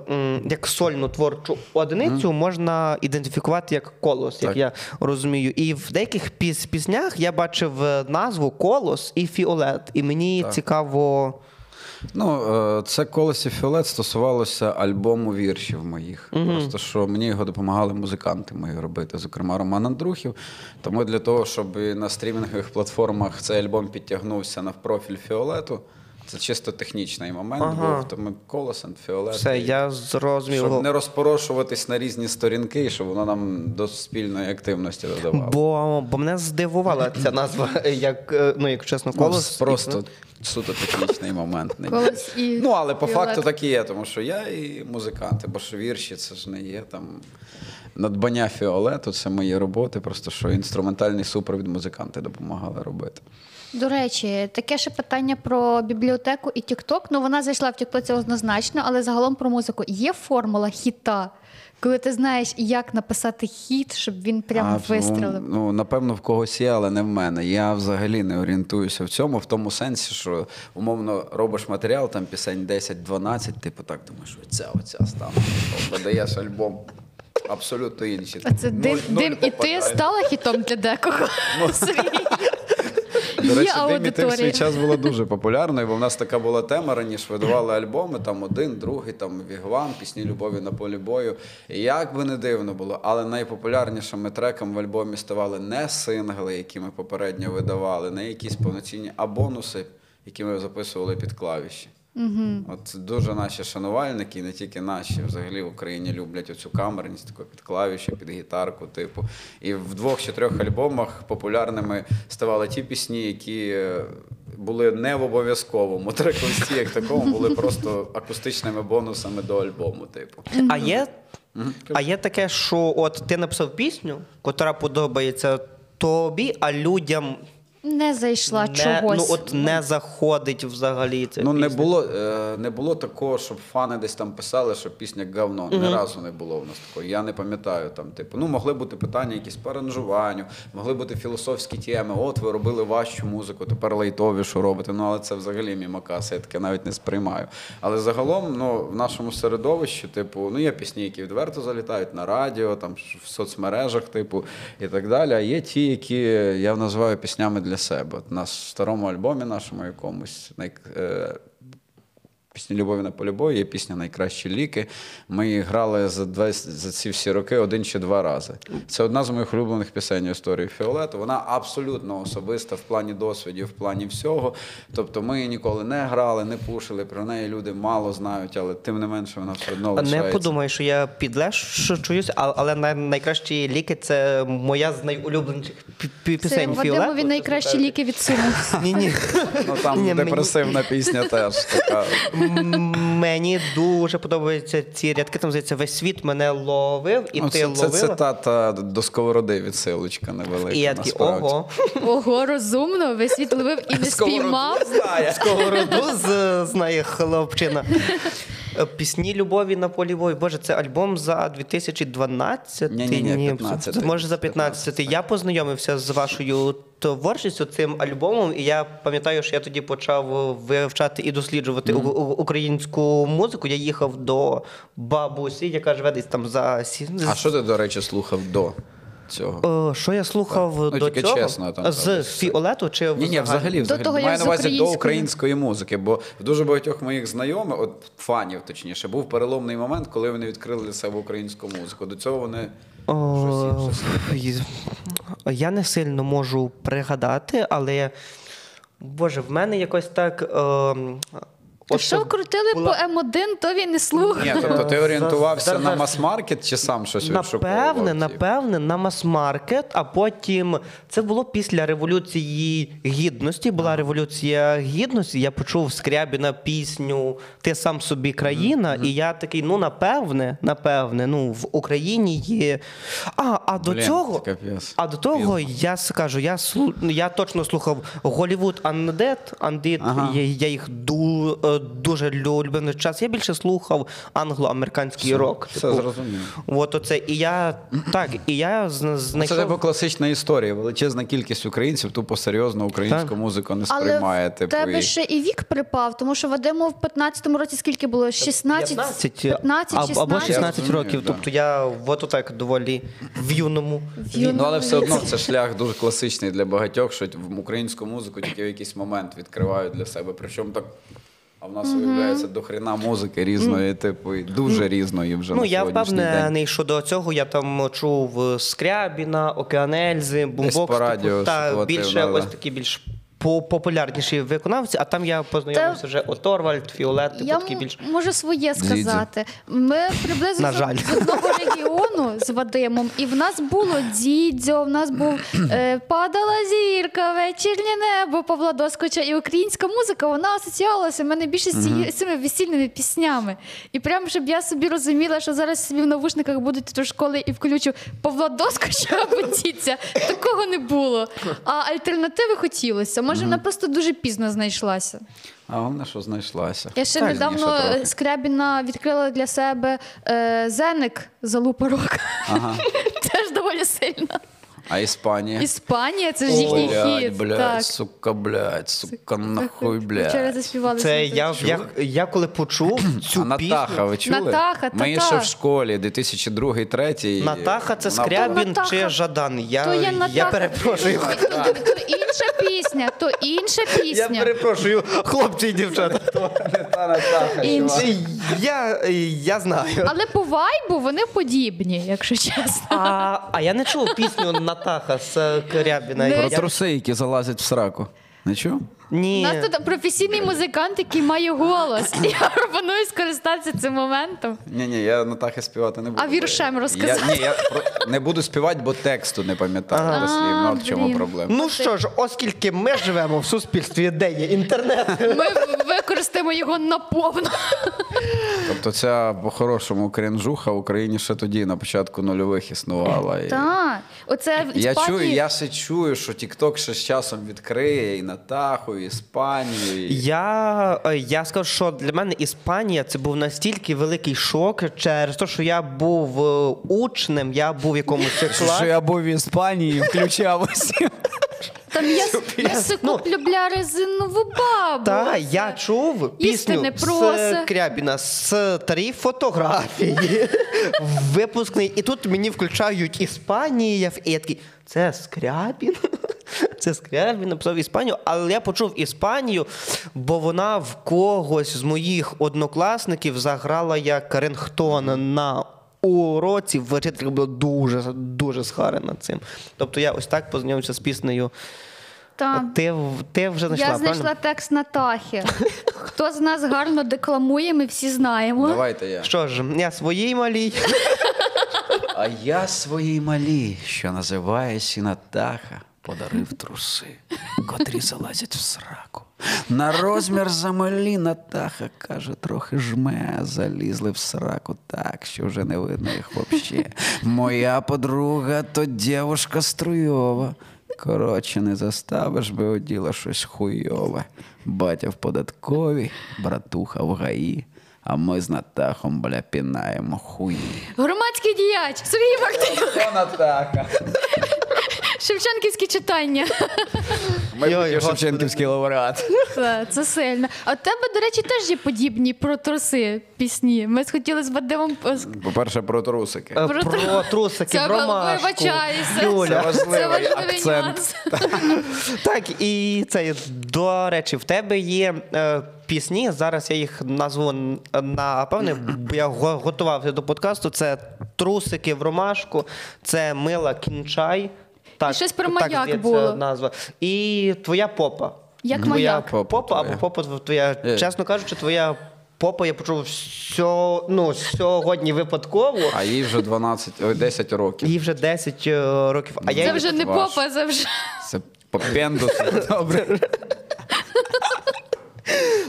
як сольну творчу одиницю можна ідентифікувати як колос, як я розумію. І в деяких піс- піснях я бачив е, назву Колос і Фіолет. І мені цікаво. Ну, е, це колесі Фіолет стосувалося альбому віршів моїх. Просто що мені його допомагали музиканти мої робити, зокрема Роман Андрухів. Тому для того, щоб на стрімінгових платформах цей альбом підтягнувся на профіль Фіолету, це чисто технічний момент Ага. був. Тому колос and Фіолет. Все, я зрозумів. Щоб не розпорошуватись на різні сторінки, щоб воно нам до спільної активності додавало. Бо, бо мене здивувала ця назва, як, е, ну, як чесно, Ну, колос. просто суто технічний момент. не Колос і ну, але по факту так і є, тому що я і музиканти, бо що вірші це ж не є там. Надбання фіолету це мої роботи, просто що інструментальний супровід музиканти допомагали робити. До речі, таке ще питання про бібліотеку і Тікток. Ну вона зайшла в Тіктоці однозначно, але загалом про музику. Є формула хіта, коли ти знаєш, як написати хіт, щоб він прямо А, вистрелив. Ну, ну, напевно, в когось є, але не в мене. Я взагалі не орієнтуюся в цьому, в тому сенсі, що умовно робиш матеріал, там пісень 10-12, типу так думаєш, оця, оця стане. Додаєш альбом. Абсолютно інші. А це Нуль- дим, нуль дим і ти стала хітом для декого. Сергій. До Є речі, дим і ти в свій аудиторія. час була дуже популярною, бо в нас така була тема раніше. Видавали альбоми, там один, другий, там Вігвам, пісні любові на полі бою. І як би не дивно було, але найпопулярнішими треками в альбомі ставали не сингли, які ми попередньо видавали, не якісь повноцінні, а бонуси, які ми записували під клавіші. От дуже наші шанувальники, і не тільки наші, взагалі в Україні люблять оцю камерність, таку під клавіші, під гітарку, типу. І в двох чи трьох альбомах популярними ставали ті пісні, які е, були не в обов'язковому трек-листі, як такому, були просто акустичними бонусами до альбому, типу. А є, а є таке, що от ти написав пісню, котра подобається тобі, а людям Не зайшла не, чогось. ну, от не заходить взагалі. Ця Ну, не було, е, не було такого, щоб фани десь там писали, що пісня говно. Ні разу не було в нас такого. Я не пам'ятаю там, типу, ну могли бути питання якісь по аранжуванню, могли бути філософські теми. От ви робили важчу музику, тепер лайтовішу робите. Ну, але це взагалі мімакаса, я таке навіть не сприймаю. Але загалом, ну, в нашому середовищі, типу, ну є пісні, які відверто залітають на радіо, там в соцмережах, типу, і так далі. А є ті, які я називаю піснями для себе. У нас в старому альбомі нашому якомусь е, Пісня Любові на полі бою, є пісня Найкращі ліки. Ми її грали за, 20, за ці всі роки один чи два рази. Це одна з моїх улюблених пісень історії Фіолету. Вона абсолютно особиста в плані досвідів, в плані всього. Тобто ми її ніколи не грали, не пушили. Про неї люди мало знають, але тим не менше вона все одно Не лишається. подумай, що я підлешуюсь, а- але най- найкращі ліки це моя з найулюбленіших пі- пі- Це Вадимові найкращі ліки відсунув. Ні, ні. Ну там депресивна пісня теж така. Мені дуже подобаються ці рядки. Там здається, весь світ мене ловив, і Ну, ти це, це цитата до сковороди відсилочка невелика. І я такий, ого. Ого, розумно, весь світ ловив і не спіймав. Сковороду з- знає хлопчина. Е, Пісні любові на полі бою. Боже, це альбом за 2012? Ні-ні-ні, 15-й. це може за 15. Я познайомився з вашою творчістю цим альбомом, і я пам'ятаю, що я тоді почав вивчати і досліджувати у- українську музику. Я їхав до бабусі, яка живе десь там за сі- А що ти, до речі, слухав до цього? Е, Що я слухав Ну, до тільки цього? чесно, там, з там, Фіолету чи Ні, ні, взагалі, взагалі. того, маю на увазі до української. музики, бо в дуже багатьох моїх знайомих, от фанів точніше, був переломний момент, коли вони відкрили для себе українську музику. До цього вони О, щось інше Я не сильно можу пригадати, але Боже, в мене якось так. ем, Що крутили була- по М1, то він не слухав. Ні, тобто ти орієнтувався на мас-маркет чи сам щось відшуковував? Напевне, напевне, на мас-маркет, а потім це було після революції гідності. Була революція гідності. Я почув Скрябіна пісню Ти сам собі країна, і я такий, ну напевне, напевне, ну в Україні є. А, а до Блін, цього, а до того я скажу, я слу- я точно слухав Голівуд Undead, Undead, Ага. я, я їх ду, е, дуже любив на час. Я більше слухав англо-американський рок. все типу. зрозумів. От оце. І я так, і я зна- Це типу класична історія. Величезна кількість українців тупо серйозно українську Так. музику не Але сприймає. в типу, тебе і... ще і вік припав, тому що Вадиму в 15-му році скільки було? 16? 15, 15, або- 16? або 16 розумію, років. да. Тобто я от отак доволі в юному. В юному Ну, але все одно це шлях дуже класичний для багатьох, що в українську музику тільки в якийсь момент відкривають для себе. Причому так. А в нас виявляється до хрена музики різної, типу, і дуже різної вже Ну, на я впевнений, що до цього я там чув Скрябіна, Океанельзи, Бумбокс. радіо та ситуативно, більше ось такі більш по- популярніші виконавці, а там я познайомився Та- вже Оторвальд, Фіолет, типу такі більш. можу своє сказати. Ми приблизно На жаль. з одного регіону з Вадимом, і в нас було дідзьо, в нас був е, падала зірка, вечірнє небо Павла Доскоча. І українська музика вона асоціювалася в мене більше з цими весільними піснями. І прямо щоб я собі розуміла, що зараз собі в навушниках буду йти до школи і включу Павла Доскоча або дідзя. Такого не було. А альтернативи хотілося. Може, вона просто дуже пізно знайшлася. А головне, що знайшлася. Я ще Так, недавно пізніше е, Скрябіна відкрила для себе е, Зеник залупа рока. Ага. Теж доволі сильно. А Іспанія? Іспанія це ж їхній Блядь, хіт. блядь, так. сука, блядь, сука, нахуй, Вчора заспівали. Це я, я, я коли почув цю А пісню. Натаха, ви чули? Натаха, Ми ще в школі, 2002-2003. Натаха це Скрябін Натаха. чи Жадан. Я, То є я перепрошую. То, то, то інша пісня, то інша Я перепрошую, хлопці і дівчата. Та Натаха, Інша. Я, я знаю. Але по вайбу вони подібні, якщо чесно. А, а я не чув пісню Натаха з Корябіна. Про труси, які залазять в сраку. Не чув? У нас тут професійний музикант, який має голос. Я пропоную скористатися цим моментом. Ні, ні, я Натахи співати не буду. А віршем розказати? Я, ні, я про- не буду співати, бо тексту не пам'ятаю Ага. дослівно. В чому блін. проблема. Ну що ж, оскільки ми живемо в суспільстві, де є інтернет. Ми використаємо його наповну. Тобто ця по-хорошому крінжуха в Україні ще тоді, на початку нульових існувала. І... Так, оце в Я Іспанії... чую, я ще чую, що TikTok ще з часом відкриє і Натаху, і Іспанію. І... Я, е, я скажу, що для мене Іспанія це був настільки великий шок через те, що я був е, учнем, я був в якомусь класі. я був в Іспанії, включався. Там я, куплю бля резинову бабу. Та я чув пісню не з. Крябіна, старі фотографії, випускний. І тут мені включають Іспанія, і я такий, це Скрябін? Це скряб, він написав Іспанію, але я почув Іспанію, бо вона в когось з моїх однокласників заграла як рингтон на уроці. Вчителька була дуже, дуже схарена цим. Тобто я ось так познайомився з піснею. Та. Ти, ти вже знайшла, Я знайшла правильно? текст Натахи. Хто з нас гарно декламує, ми всі знаємо. Давайте я. Що ж, я своїй малій. А я своїй малій, що називається Натаха, подарив труси, котрі залазять в сраку. На розмір замалі Натаха, каже, трохи жме, залізли в сраку так, що вже не видно їх вообще. Моя подруга то дівушка струйова. Коротше, не заставиш би оділа щось хуйове. Батя в податковій, братуха в гаї, а ми з Натахом, бля, пінаємо хуї. Громадський діяч Сергій Мартинюк, Хто Натаха? Шевченківські читання. Господи. Шевченківський лауреат. Це, це сильно. А у тебе, до речі, теж є подібні про труси пісні. Ми схотіли з Вадимом. е, з- По-перше, про трусики. Е, Про Про тру- трусики, Це про ромашку. вибачаюся. Юля. Це важливий Це важливий акцент. нюанс. Так, і це до речі, в тебе є е, пісні. Зараз я їх назву н- напевне, бо я го- готувався до подкасту. Це трусики в ромашку, це мила кінчай. Так, І щось про так маяк здається було. назва. І твоя попа. Як твоя маяк. попа, Попа або попа твоя. Е. Чесно кажучи, твоя попа я почув сьо- ну, сьогодні випадково. А їй вже 12, ой, 10 років. Їй вже 10 е, років. А я Це її вже не ваш. попа, це вже. Це попендус. Добре.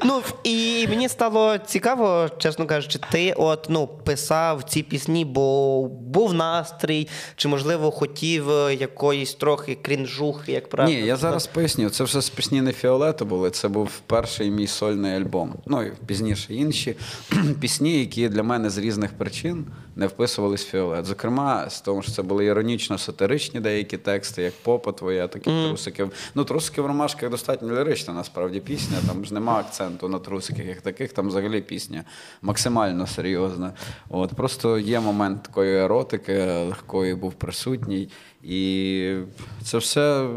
Ну і мені стало цікаво, чесно кажучи, ти от ну писав ці пісні, бо був настрій, чи можливо хотів е, якоїсь трохи крінжухи, як правильно. Ні, я зараз поясню. Це все з пісні не фіолету були. Це був перший мій сольний альбом. Ну і пізніше інші пісні, які для мене з різних причин не вписувались в фіолет. Зокрема, з того, що це були іронічно-сатиричні деякі тексти, як попа твоя, так і трусики. Ну, трусики в ромашках достатньо лірична, насправді пісня. Там ж нема акценту на трусиках, як таких. Там взагалі пісня максимально серйозна. От просто є момент такої еротики, легкої був присутній. І це все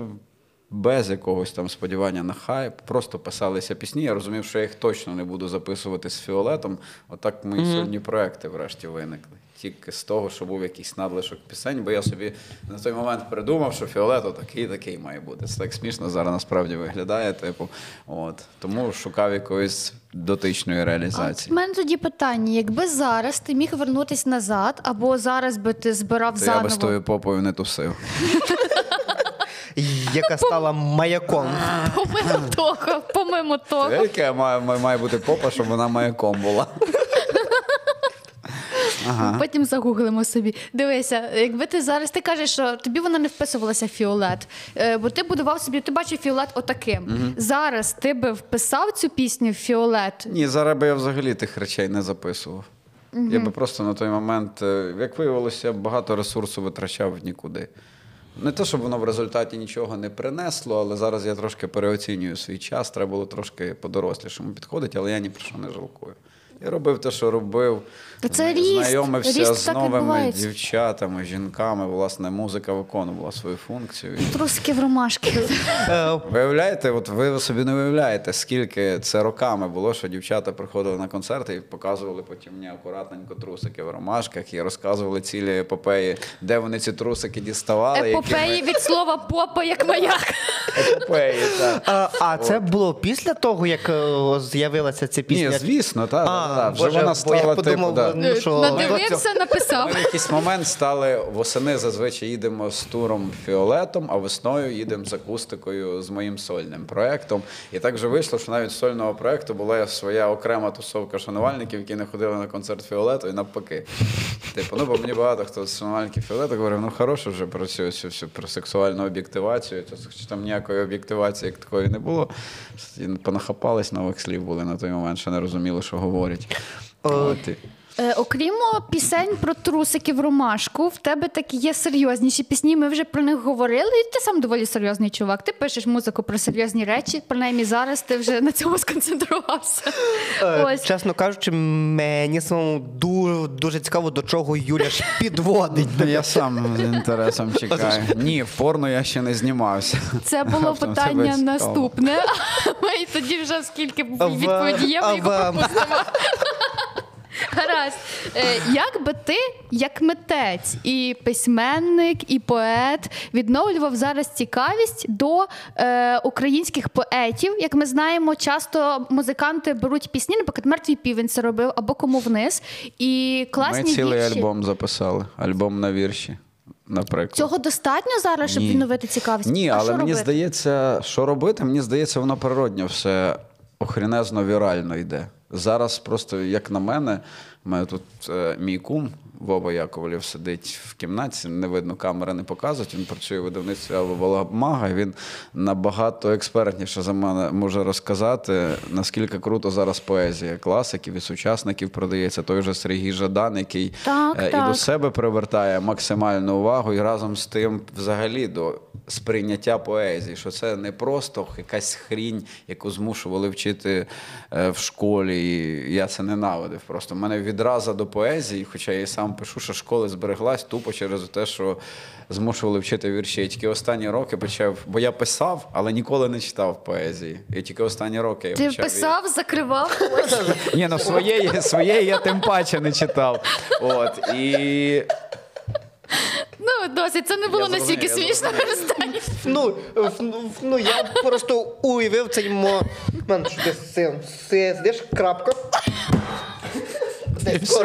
без якогось там сподівання на хайп. Просто писалися пісні. Я розумів, що я їх точно не буду записувати з фіолетом. Отак мої сольні проекти врешті виникли. Тільки з того, що був якийсь надлишок пісень, бо я собі на той момент придумав, що фіолет такий такий має бути. Це так смішно зараз насправді виглядає. Типу, от тому шукав якоїсь дотичної реалізації. У мене тоді питання: якби зараз ти міг вернутись назад, або зараз би ти збирав То я би з тою попою не тусив. яка стала маяком. Помимо того, помимо того. Яке має, має бути попа, щоб вона маяком була. Потім загуглимо собі. Дивися, якби ти зараз ти кажеш, що тобі вона не вписувалася в фіолет, е, бо ти будував собі, ти бачив фіолет отаким. Зараз ти би вписав цю пісню в фіолет. Ні, зараз би я взагалі тих речей не записував. Я би просто на той момент, е, як виявилося, багато ресурсу витрачав в нікуди. Не те, щоб воно в результаті нічого не принесло, але зараз я трошки переоцінюю свій час. Треба було трошки по-дорослішому підходити, але я ні про що не жалкую. Я робив те, що робив. Це ріст. Знайомився Ріст з новими дівчатами, жінками. Власне, музика виконувала свою функцію. Труски в ромашки. Е, Виявляєте, от ви собі не виявляєте, скільки це роками було, що дівчата приходили на концерти і показували потім мені акуратненько трусики в ромашках і розказували цілі епопеї, де вони ці трусики діставали. Епопеї від слова попа як маяк. епопеї, так. А, а це було після того, як е, з'явилася ця пісня? Ні, звісно, так. Вже Боже, вона стала типу. Да. ну, що- Надивився, написав. Ми в якийсь момент стали восени зазвичай їдемо з туром фіолетом, а весною їдемо з акустикою з моїм сольним проектом. І так же вийшло, що навіть з сольного проекту була своя окрема тусовка шанувальників, які не ходили на концерт фіолету і навпаки. Типу, ну бо мені багато хто з шанувальників фіолету говорив, ну хороше вже про цю всю, всю про сексуальну об'єктивацію. Чи там ніякої об'єктивації як такої не було. Понахапались нових слів були на той момент, що не розуміли, що говорять. От, і- Е, окрім пісень про трусики в ромашку, в тебе такі є серйозніші пісні. Ми вже про них говорили. І ти сам доволі серйозний чувак. Ти пишеш музику про серйозні речі. Принаймні зараз ти вже на цьому сконцентрувався. Е, Ось. Чесно кажучи, мені самому дуже, дуже цікаво, до чого Юля ж підводить. Я сам з інтересом чекаю. Ні, в порно я ще не знімався. Це було питання наступне. І тоді вже скільки відповіді є, ми його пропустимо. Гаразд. Е, Як би ти, як митець, і письменник, і поет, відновлював зараз цікавість до е, українських поетів? Як ми знаємо, часто музиканти беруть пісні, наприклад, мертвий півень це робив або кому вниз. І класні Ми цілий вірші. альбом записали. Альбом на вірші, наприклад. Цього достатньо зараз, щоб Ні. відновити цікавість? Ні, А але мені робити? здається, що робити, мені здається, воно природньо все охренезно вірально йде. Зараз просто, як на мене, маю тут е, мій кум Вова Яковлєв сидить в кімнаті, не видно, камери не показують. Він працює в видавництві Воломага. Він набагато експертніше за мене може розказати, наскільки круто зараз поезія класиків і сучасників продається. Той же Сергій Жадан, який Так, е, і так. до себе привертає максимальну увагу, і разом з тим, взагалі, до сприйняття поезії, що це не просто якась хрінь, яку змушували вчити е, в школі. І я це ненавидив. Просто в мене відраза до поезії, хоча я і сам пишу, що школи збереглась тупо через те, що змушували вчити вірші. Я тільки останні роки почав, бо я писав, але ніколи не читав поезії. І тільки останні роки я Ти почав. її- писав, закривав очі. ні, ну своєї, своєї я тим паче не читав. От, і Ну, досить, це не було настільки смішно. перестань. Ну, ну, ну я просто уявив цей момент, що ти син, сидиш, крапка. Десь.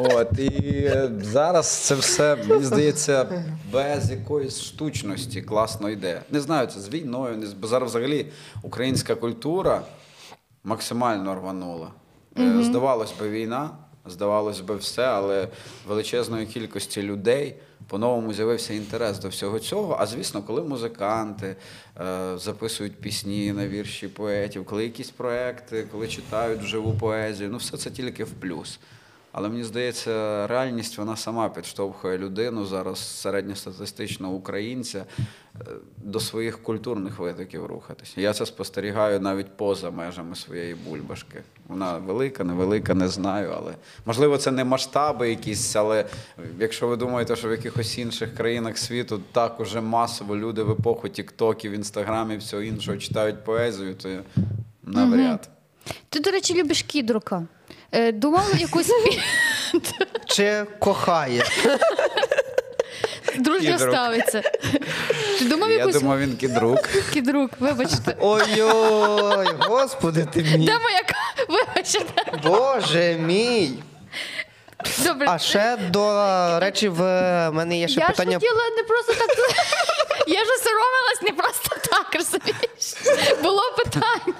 От і зараз це все, мені здається, без якоїсь штучності класно йде. Не знаю, це з війною, не зараз взагалі українська культура максимально рванула. Е, Здавалось би, війна, здавалось би, все, але величезної кількості людей по-новому з'явився інтерес до всього цього. А звісно, коли музиканти е, записують пісні на вірші поетів, коли якісь проекти, коли читають живу поезію, ну все це тільки в плюс. Але мені здається, реальність вона сама підштовхує людину зараз, середньостатистичного українця, е, до своїх культурних витоків рухатися. Я це спостерігаю навіть поза межами своєї бульбашки. Вона велика, невелика, не знаю, але можливо це не масштаби якісь, але якщо ви думаєте, що в якихось інших країнах світу так уже масово люди в епоху тіктоків, інстаграмів, всього іншого читають поезію, то навряд. Ти, до речі, любиш кідрука. Е, Думав якусь Чи кохає? дружньо ставиться. Ти думав Я якусь думав, він кідрук. кідрук, вибачте. Ой-ой, господи ти мій. Де моя вибачте. Боже мій. Добре. А ще до речі, в мене є ще я питання. ж хотіла не просто так. Я ж соромилась не просто так, розумієш? Було питання.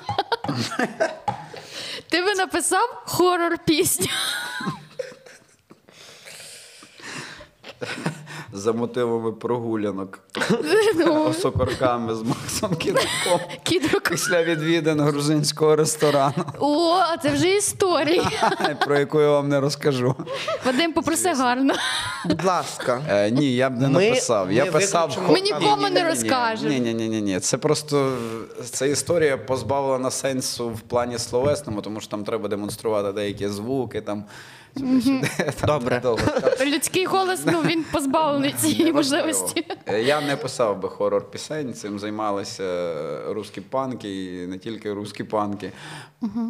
Ти би написав хорор пісню. за мотивами прогулянок Ну. осокорками з Максом Кідруком Кідрук. після відвідин грузинського ресторану, О, а це вже історія. про яку я вам не розкажу. Вадим, попроси гарно. Будь ласка. Е, ні, я б не Ми- написав. Я писав. Ми нікому не розкажемо. Ні, ні, ні, ні, ні. Це просто ця історія позбавлена сенсу в плані словесному, тому що там треба демонструвати деякі звуки. Там, там Добре. Людський голос, ну він позбавлений цієї можливості. Я не писав би хорор пісень, цим займалися русські панки, і не тільки русські панки.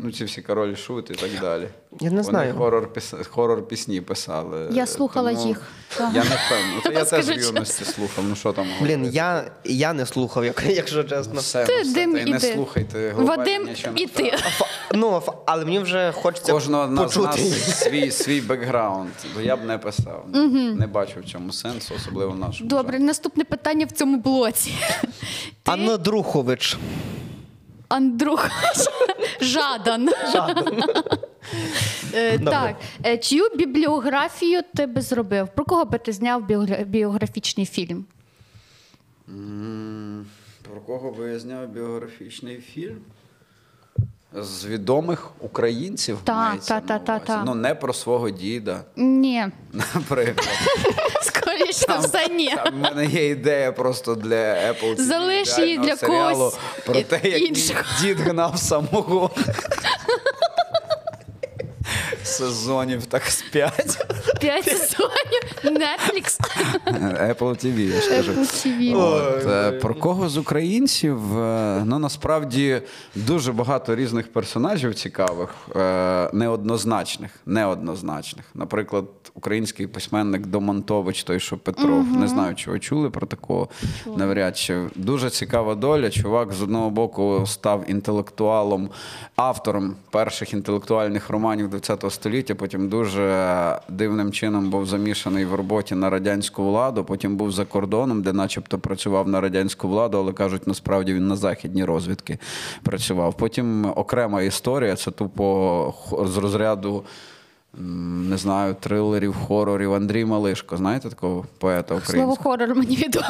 Ну, ці всі король шут і так далі. Я не Вони знаю. хорор, піс... хорор пісні писали. Я слухала Тому їх. Я не впевнений. Це я теж в юності слухав. Ну що там Блін, говорити? я, я не слухав, як- якщо чесно. Все, Ти, ну, все, Дим, й не іди. слухайте. глобально Вадим, нічого не і ти. Ф- Ну, ф- але мені вже хочеться Кожного з нас свій, свій бекграунд. То я б не писав. Не бачу в цьому сенсу, особливо в нашому. Добре, наступне питання в цьому блоці. Ти, Анна Друхович. Андрюх Жадан. Е, Так, Е, чию бібліографію ти би зробив? Про кого би ти зняв біогра- біографічний фільм? М, Про кого би я зняв біографічний фільм? З відомих українців Та, мається та, на та, та, увазі. та. Ну, не про свого діда, Ні, наприклад. скоріше там, все, ні. Там в мене є ідея просто для Apple TV Залиш її для серіалу когось про те, як іншого. дід гнав самогон. Сезонів так з п'ять. П'ять сезонів. Netflix. Apple TV, я ж кажу. Apple TV. От, е, про кого з українців? Е, Ну насправді дуже багато різних персонажів цікавих, е, неоднозначних. неоднозначних. Наприклад, український письменник Домонтович, той, що Петров. Не знаю, чи ви чули про такого. Навряд чи дуже цікава доля. Чувак з одного боку став інтелектуалом, автором перших інтелектуальних романів ХХ століття. Потім дуже дивним чином був замішаний в роботі на радянську владу. Потім був за кордоном, де, начебто, працював на радянську владу, але кажуть, насправді він на західній розвідки працював. Потім окрема історія це тупо з розряду. Не знаю, трилерів, хорорів. Андрій Малишко, знаєте такого поета Слово українського? хорор мені відомо.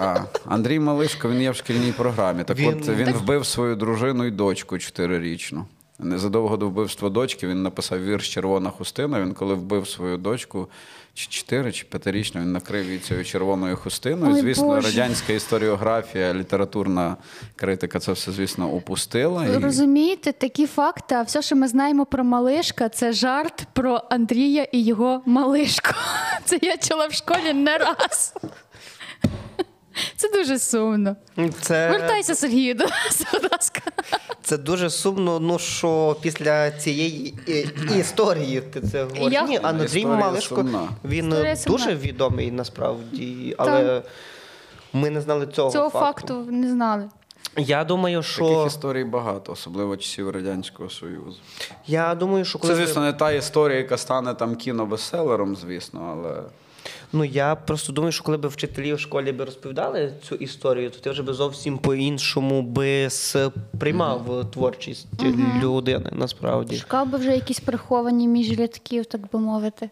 А, Андрій Малишко, він є в шкільній програмі. Так Він- от він вбив свою дружину і дочку чотирирічну. Незадовго до вбивства дочки він написав вірш Червона хустина. Він коли вбив свою дочку, чи чотири, чи п'ятирічну, він накрив її цією червоною хустиною. Ой, звісно, Боже. радянська історіографія, літературна критика це все, звісно, упустила. І... Розумієте, такі факти, а все, що ми знаємо про Малишка, це жарт про Андрія і його малишку. Це я чула в школі не раз. Це дуже сумно. Це, Вертайся, Сергію, до нас, будь ласка. це дуже сумно, ну що після цієї і- історії ти це говориш. Я- Ні, Андрій Історія Малишко, сумна. він Історія сумна. дуже відомий насправді, але ми не знали цього, Цього факту не знали. Я думаю, Таких що історій багато, особливо часів Радянського Союзу. я думаю, що коли Це, звісно, не та історія, яка стане там кіно-бестселером, звісно, але. Ну я просто думаю, що коли б вчителі в школі би розповідали цю історію, то ти вже би зовсім по-іншому би сприймав творчість людини насправді. Шукав би вже якісь приховані між рядків, так би мовити.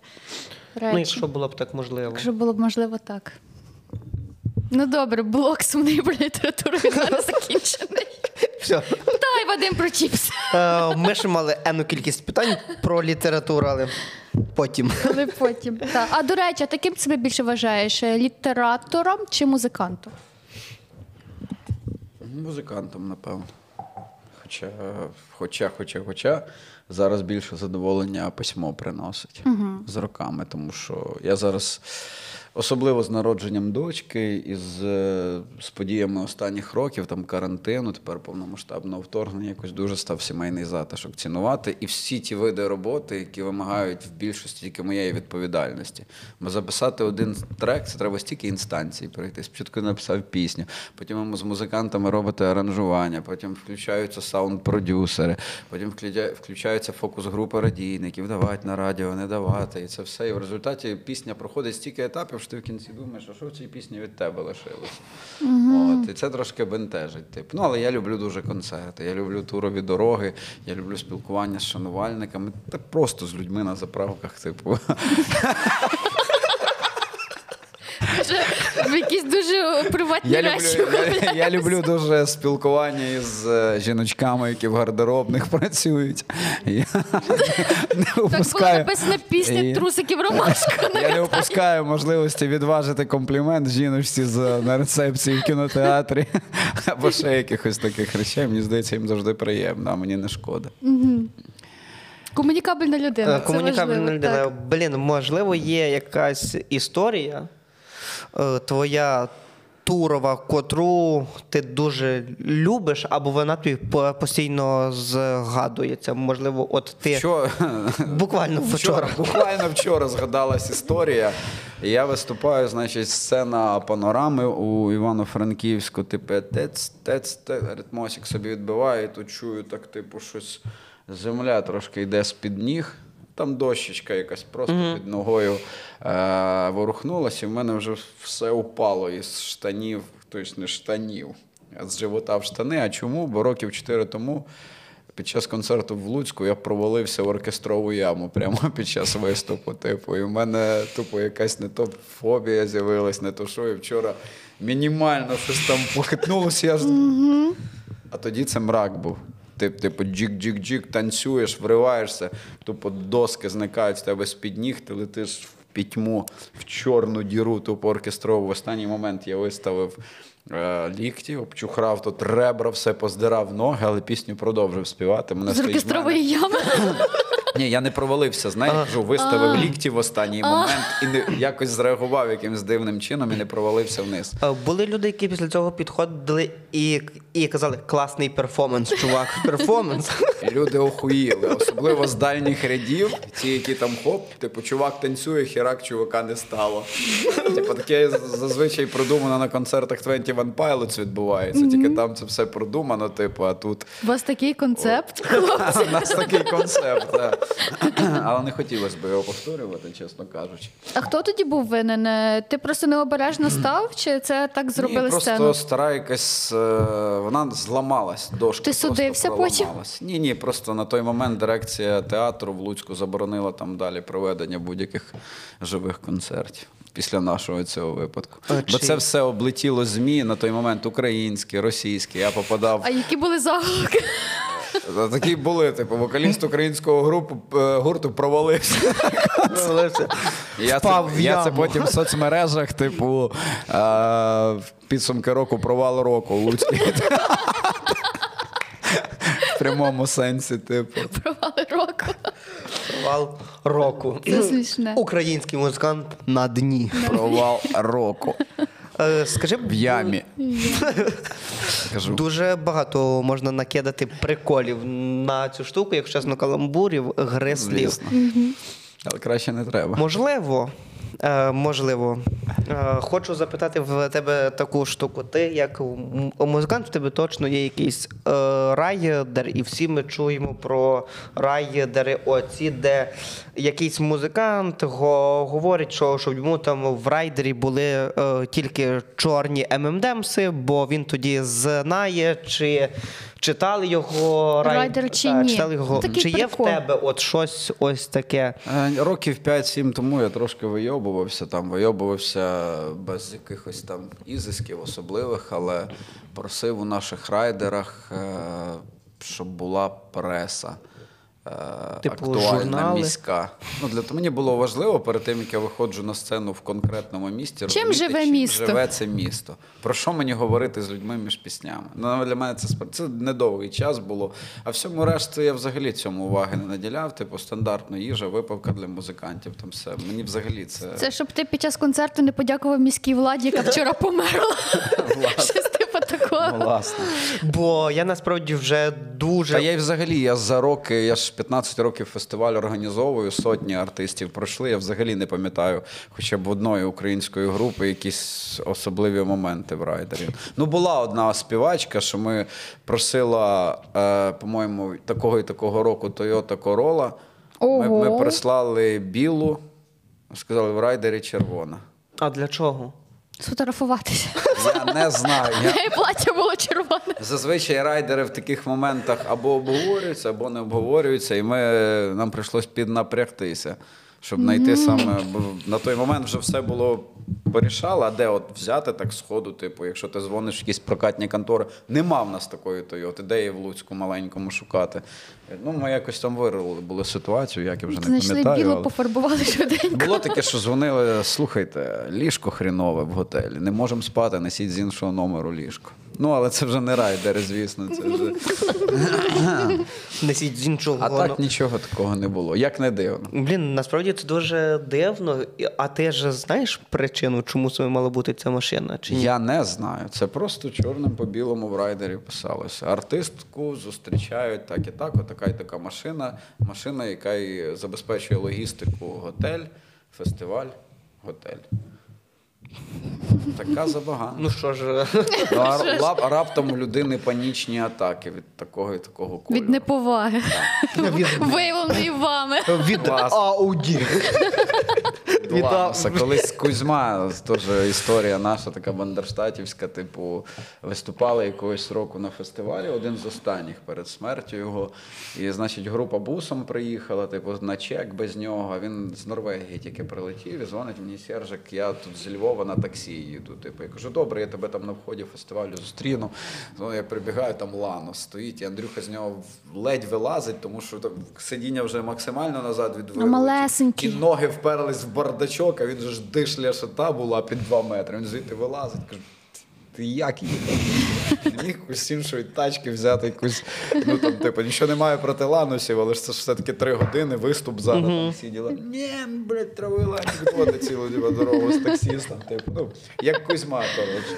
Речі. Ну, якщо було б так можливо. Якщо було б можливо так. Ну добре, блок сумний про літературу закінчений. Все. Давай, Вадим, про чіпси. Е, Ми ще мали енну кількість питань про літературу, але потім. Але потім. Так. А до речі, а таким себе більше вважаєш? е, Літератором чи музикантом? Музикантом, напевно. Хоча, хоча, хоча, хоча зараз більше задоволення письмо приносить з роками, тому що я зараз, особливо з народженням дочки і з, е, з подіями останніх років, там карантину, тепер повномасштабного вторгнення, якось дуже став сімейний затишок цінувати. І всі ті види роботи, які вимагають в більшості тільки моєї відповідальності. Бо записати один трек це треба стільки інстанцій пройти. Спочатку написав пісню, потім з музикантами робите аранжування, потім включаються саунд-продюсери, потім включаються фокус-групи радійників, давати на радіо, не давати. І це все. І в результаті пісня проходить стільки етапів, що ти в кінці думаєш, а що в цій пісні від тебе лишилося. От, і це трошки бентежить. Тип. Ну, але я люблю дуже концерти, я люблю турові дороги, я люблю спілкування з шанувальниками, та просто з людьми на заправках, типу. Вже в якісь дуже приватні Я речі. я, я люблю дуже спілкування із е, жіночками, які в гардеробних працюють. Я не Так було упускаю, написано пісня трусиків ромашка. я не упускаю можливості відважити комплімент жіночці з, на рецепції в кінотеатрі або ще якихось таких речей. Мені здається, їм завжди приємно, а мені не шкода. Комунікабельна людина. Е, Комунікабельна людина. так. Блін, можливо, є якась історія е, твоя. Турова, котру ти дуже любиш, або вона тобі постійно згадується. Можливо, от ти Що? буквально вчора. Буквально вчора згадалась історія. Я виступаю, значить, сцена панорами у Івано-Франківську, типу, тец, тец, тец, ритмосик собі відбиває, і тут чую так, типу, щось земля трошки йде з-під ніг. Там дощечка якась просто під ногою е- ворухнулася, і в мене вже все упало із штанів, тобто не штанів, а з живота в штани. А чому? Бо років чотири тому під час концерту в Луцьку я провалився в оркестрову яму прямо під час виступу. Типу, і в мене тупо якась не то фобія з'явилась, не то що. І вчора мінімально щось там похитнулося. Я ж... А тоді це мрак був. Ти типу джік-джік-джік, танцюєш, вриваєшся, тупо доски зникають з тебе з-під ніг, ти летиш в пітьму, в чорну діру, тупо оркестрову. В останній момент я виставив. е, Лікті, обчухрав тут ребра, все поздирав ноги, але пісню продовжив співати. Мене З оркестрової ями. ні, я не провалився, знаєш, кажу, виставив лікті в останній момент і не якось зреагував якимось дивним чином і не провалився вниз. Були люди, які після цього підходили і, і казали, класний перформанс, чувак, перформанс. Люди охуїли, особливо з дальніх рядів, ті, які там хоп, типу, чувак танцює, хірак чувака не стало. Типу, таке зазвичай продумано на концертах 21 Pilots відбувається, тільки там це все продумано, типу, а тут У вас такий концепт. у нас такий концепт. да. Але не хотілося б його повторювати, чесно кажучи. А хто тоді був винен? Ти просто необережно став, чи це так зробили Ні, просто сцену? стара якась, е, вона зламалась, дошка. Ти судився потім? Ні, ні, просто на той момент дирекція театру в Луцьку заборонила там далі проведення будь-яких живих концертів. Після нашого цього випадку. А Бо це все облетіло ЗМІ на той момент українські, російські. Я попадав. А які були заголовки? Та Такі були, типу, вокаліст українського групу, е, гурту провалився. Я це, я це потім в соцмережах, типу, е, в підсумки року провал року у В прямому сенсі, типу. Провали року. Провал року. Це смішне. Український музикант на дні. Провал року. Е, Скажи, В ямі. Кажу. Дуже багато можна накидати приколів на цю штуку, якщо чесно, каламбурів, гри слів. Звісно. Але краще не треба. Можливо, можливо. Е, хочу запитати в тебе таку штуку. Ти як музикант, в тебе точно є якийсь е, райдер, і всі ми чуємо про райдери оці, де якийсь музикант го- говорить, що щоб йому там в райдері були е, тільки чорні M&M's, бо він тоді знає, чи читали його рай- Райдер чи та, ні. читали його. Ну, Чи є прикол. в тебе от щось ось таке? Е, Років 5-7 тому я трошки вийобувався там, вийобувався без якихось там ізисків особливих, але просив у наших райдерах, е, щоб була преса. Е, Типу, актуальна журнали? міська. Ну, для того мені було важливо перед тим, як я виходжу на сцену в конкретному місті, Чим розуміти, живе чим місто? живе це місто. Про що мені говорити з людьми між піснями? Ну, для мене це це недовгий час було. А всьому решту я взагалі цьому уваги не наділяв. Типу стандартна їжа, випивка для музикантів. Там все. Мені взагалі це, Це щоб ти під час концерту не подякував міській владі, яка вчора померла. Щось. Власне. Бо я насправді вже дуже Та я й взагалі, я за роки, я ж 15 років фестиваль організовую, сотні артистів пройшли. Я взагалі не пам'ятаю хоча б одної української групи якісь особливі моменти в райдері. Ну, була одна співачка, що ми просила, е, по-моєму, такого і такого року Toyota Corolla. Ми, ми прислали білу, сказали, в райдері червона. А для чого? Сфотографуватися. Я не знаю. Я... Плаття було червоне. Зазвичай райдери в таких моментах або обговорюються, або не обговорюються, і ми, нам прийшлось піднапрягтися, щоб знайти саме. Бо на той момент вже все було порішало, а де от взяти так сходу, типу, якщо ти дзвониш в якісь прокатні контори, нема в нас такої Тойоти, де її в Луцьку маленькому шукати. Ну, ми якось там вирили були ситуацію, як я вже не Знайшли пам'ятаю. білу, але- пофарбували швиденько. було таке, що дзвонили, слухайте, ліжко хрінове в готелі, не можемо спати, несіть з іншого номеру ліжко. Ну, але це вже не райдери, звісно. Це вже... Несіть з іншого. А так нічого такого не було. Як не дивно. Блін, насправді це дуже дивно. А ти ж знаєш причину, чому саме мала бути ця машина? Чи ні? Я не знаю. Це просто чорним по білому в райдері писалося. Артистку зустрічають так і так, отака і така машина. Машина, яка і забезпечує логістику готель, фестиваль, готель. Така забагана. Ну що ж, Ну, а рап- раптом у людини панічні атаки від такого і такого кольору. Від неповаги. Виявленої вами. від Ауді. Ланоса. Колись Кузьма, теж історія наша, така бандерштатівська, типу, виступали якогось року на фестивалі, один з останніх перед смертю його. І, значить, група бусом приїхала, типу, на чек без нього. Він з Норвегії тільки прилетів і дзвонить мені Сержик, я тут з Львова на таксі їду. Типу, я кажу, добре, я тебе там на вході фестивалю зустріну. Ну, я прибігаю, там Ланос стоїть, і Андрюха з нього ледь вилазить, тому що там сидіння вже максимально назад відвели. малесенький. І ноги вперлись в бардачок, а він же ж дишля шата була під 2 метри. Він звідти вилазить. Каже, ти як? Не Міг якусь іншої тачки взяти якусь. Ну там, типу, нічого немає проти ланусів, але ж це ж все-таки три години, виступ ззаду там сиділа. Ні, блядь, травила, відводить цілу типу, дорогу з таксістом. Типу, ну, як Кузьма, коротше.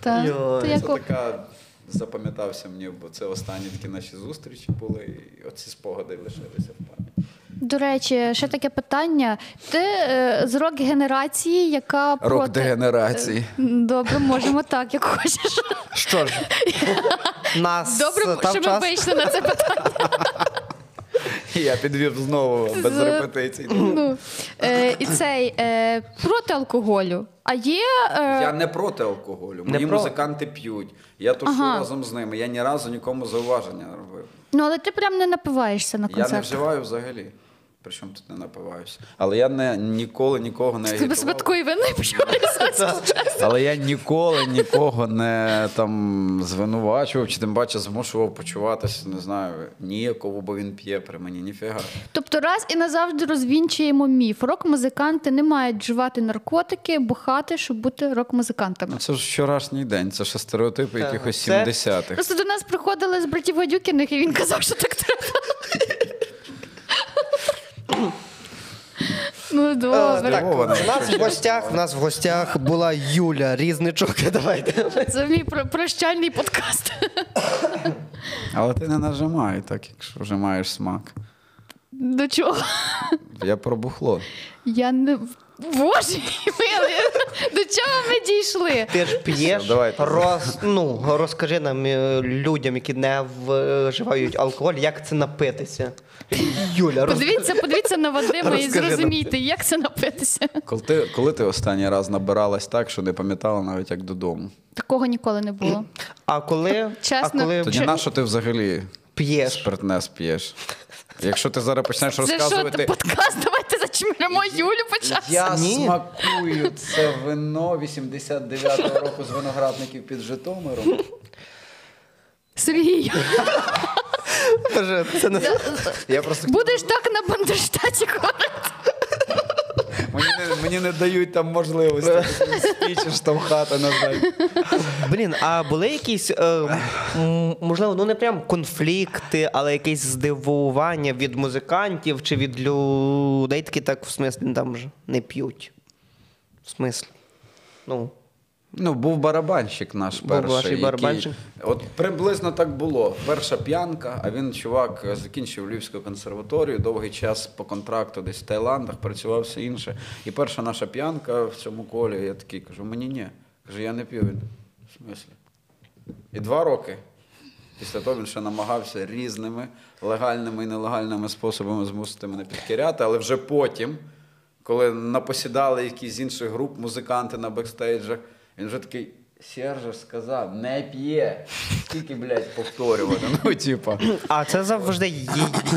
Та, Йой, то Це як така запам'ятався мені, бо це останні такі наші зустрічі були, і оці спогади лишилися в пам'яті. До речі, ще таке питання. Ти е, з рок генерації, яка Рок дегенерації. Добре, можемо так, як хочеш. Що ж, нас Добре, що ми вийшли на це питання. Я підвів знову без репетицій. Ну, е, і цей е, проти алкоголю. А є. Е, Я не проти алкоголю. Мої про- музиканти п'ють. Я тушу Ага. разом з ними. Я ні разу нікому зауваження не робив. Ну, але ти прям не напиваєшся на Я не концертах. вживаю взагалі. Причому тут не напиваюся. Але я не ніколи нікого не агітував. такої вини. Але я ніколи нікого не там звинувачував, чи тим паче змушував почуватися, не знаю, ніяково, бо він п'є при мені. Ніфіга. Тобто раз і назавжди розвінчуємо міф. Рок-музиканти не мають вживати наркотики, бухати, щоб бути рок-музикантами. Це ж вчорашній день, це ще стереотипи якихось це- 70-х. Просто до нас приходили з братів Гадюкіних, і він казав, що так треба. Ну, добре. Так, у нас в гостях, у нас в гостях була Юля Різничок. Давайте. Це мій про- прощальний подкаст. Але ти не нажимай, так якщо вже маєш смак. До чого? Я про бухло. Я не. Боже мій милий, до чого ми дійшли? Ти ж п'єш, Все, давайте. роз, ну, розкажи нам е, людям, які не вживають алкоголь, як це напитися. Юля, роз... Подивіться, подивіться на Вадима і зрозумійте, як це напитися. Коли ти, коли ти останній раз набиралась так, що не пам'ятала навіть як додому? Такого ніколи не було. А коли, Чесно. а коли Тоді на що ти взагалі п'єш? спиртне сп'єш? Якщо ти зараз почнеш Це що, розказувати. подкаст? Давайте зачміримо Юлю почався. Я Ні. смакую це вино 89-го року з виноградників під Житомиром. Сергій, Боже, це не... Я просто будеш так на бандерштаті говорити? мені не, мені не дають там можливості спічі штовхати назад. Блін, а були якісь, е, м, можливо, ну не прям конфлікти, але якесь здивування від музикантів чи від людей, такі так в смислі там ж не п'ють. В смислі. Ну. Ну, був барабанщик наш Був перший. який- барабанщик. От приблизно так було. Перша п'янка, а він, чувак, закінчив Львівську консерваторію, довгий час по контракту десь в Таїландах, працював все інше. І перша наша п'янка в цьому колі, я такий кажу, мені ні. Кажу, я не п'ю. Він, в смислі? І два роки. Після того він ще намагався різними легальними і нелегальними способами змусити мене підкурити, але вже потім, коли напосідали якісь з інших груп музиканти на бекстейджах, він вже такий. Сержа сказав, не п'є. Скільки, блядь, повторювати. Ну, типа. А це завжди є,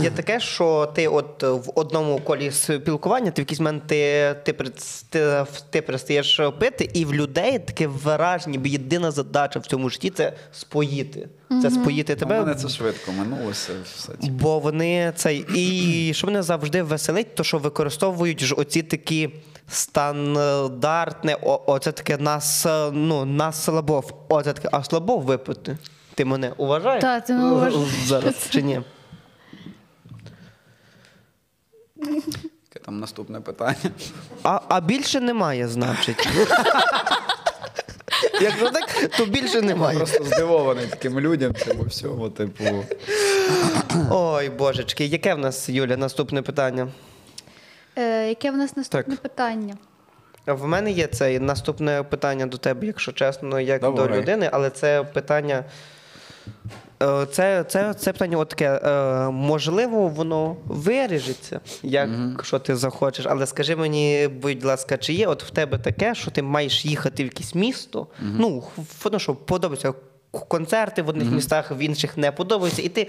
є таке, що ти от в одному колі спілкування, ти в якийсь момент ти, ти, ти, ти перестаєш пити, і в людей таке враження, бо єдина задача в цьому житті це споїти. Це споїти У тебе. мене це швидко минулося. Все. типу. Бо вони цей. І що мене завжди веселить, то що використовують ж оці такі стандартне, о, оце таке нас, е, ну, нас слабов. Оце таке, а слабов випити. Ти мене уважаєш? Та, ти мене уважаєш. Зараз чи ні? Яке там наступне питання? А, а більше немає, значить. Якщо так, то більше немає. Я просто здивований таким людям, цьому всьому, типу. Ой, божечки, яке в нас, Юля, наступне питання? Е, яке в нас наступне Так. питання? В мене є це наступне питання до тебе, якщо чесно, як Давай. до людини, але це питання Е, Це, це, це питання от таке. е, Можливо, воно виріжеться, якщо ти захочеш. Але скажи мені, будь ласка, чи є от в тебе таке, що ти маєш їхати в якесь місто? Ну, воно що подобається к- концерти в одних містах, в інших не подобаються, і ти.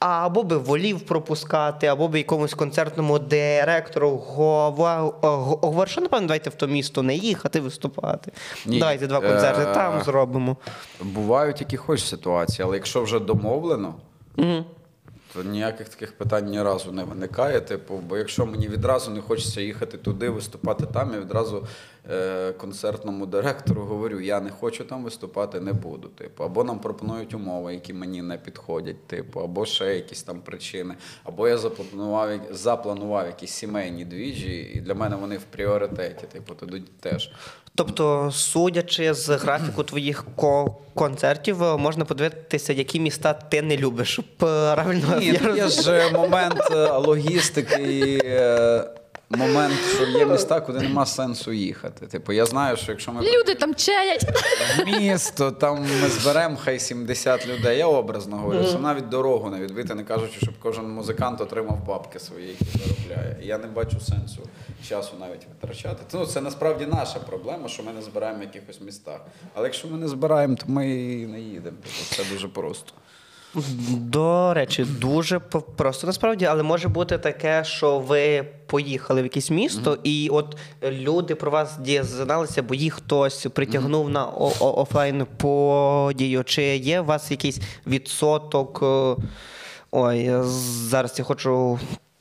Або би волів пропускати, або би якомусь концертному директору говорив, що напевно, давайте в то місто не їхати виступати. Ні. Давайте два концерти Е, там зробимо. Бувають які хоч ситуації, але якщо вже домовлено. То ніяких таких питань ні разу не виникає. Типу, бо якщо мені відразу не хочеться їхати туди, виступати там, я відразу е, концертному директору говорю, я не хочу там виступати, не буду. Типу, або нам пропонують умови, які мені не підходять, типу, або ще якісь там причини, або я запланував, запланував якісь сімейні двіжі, і для мене вони в пріоритеті. Типу, тоді теж. Тобто, судячи з графіку твоїх ко- концертів, е, можна подивитися, які міста ти не любиш. Правильно Ні, я є ж е, момент е, логістики і е, момент, що є міста, куди нема сенсу їхати. Типу, я знаю, що якщо ми Люди там чаять. в місто, там ми зберемо хай 70 людей. Я образно говорю, що навіть дорогу не відбити, не кажучи, щоб кожен музикант отримав папки свої, які заробляє. Я не бачу сенсу часу навіть витрачати. Ну, це насправді наша проблема, що ми не збираємо в якихось містах. Але якщо ми не збираємо, то ми і не їдемо. Тобто, це дуже просто. До речі, дуже просто насправді, але може бути таке, що ви поїхали в якесь місто, і от люди про вас дізналися, бо їх хтось притягнув mm-hmm. на офлайн подію. Чи є у вас якийсь відсоток? е, Ой, зараз я хочу.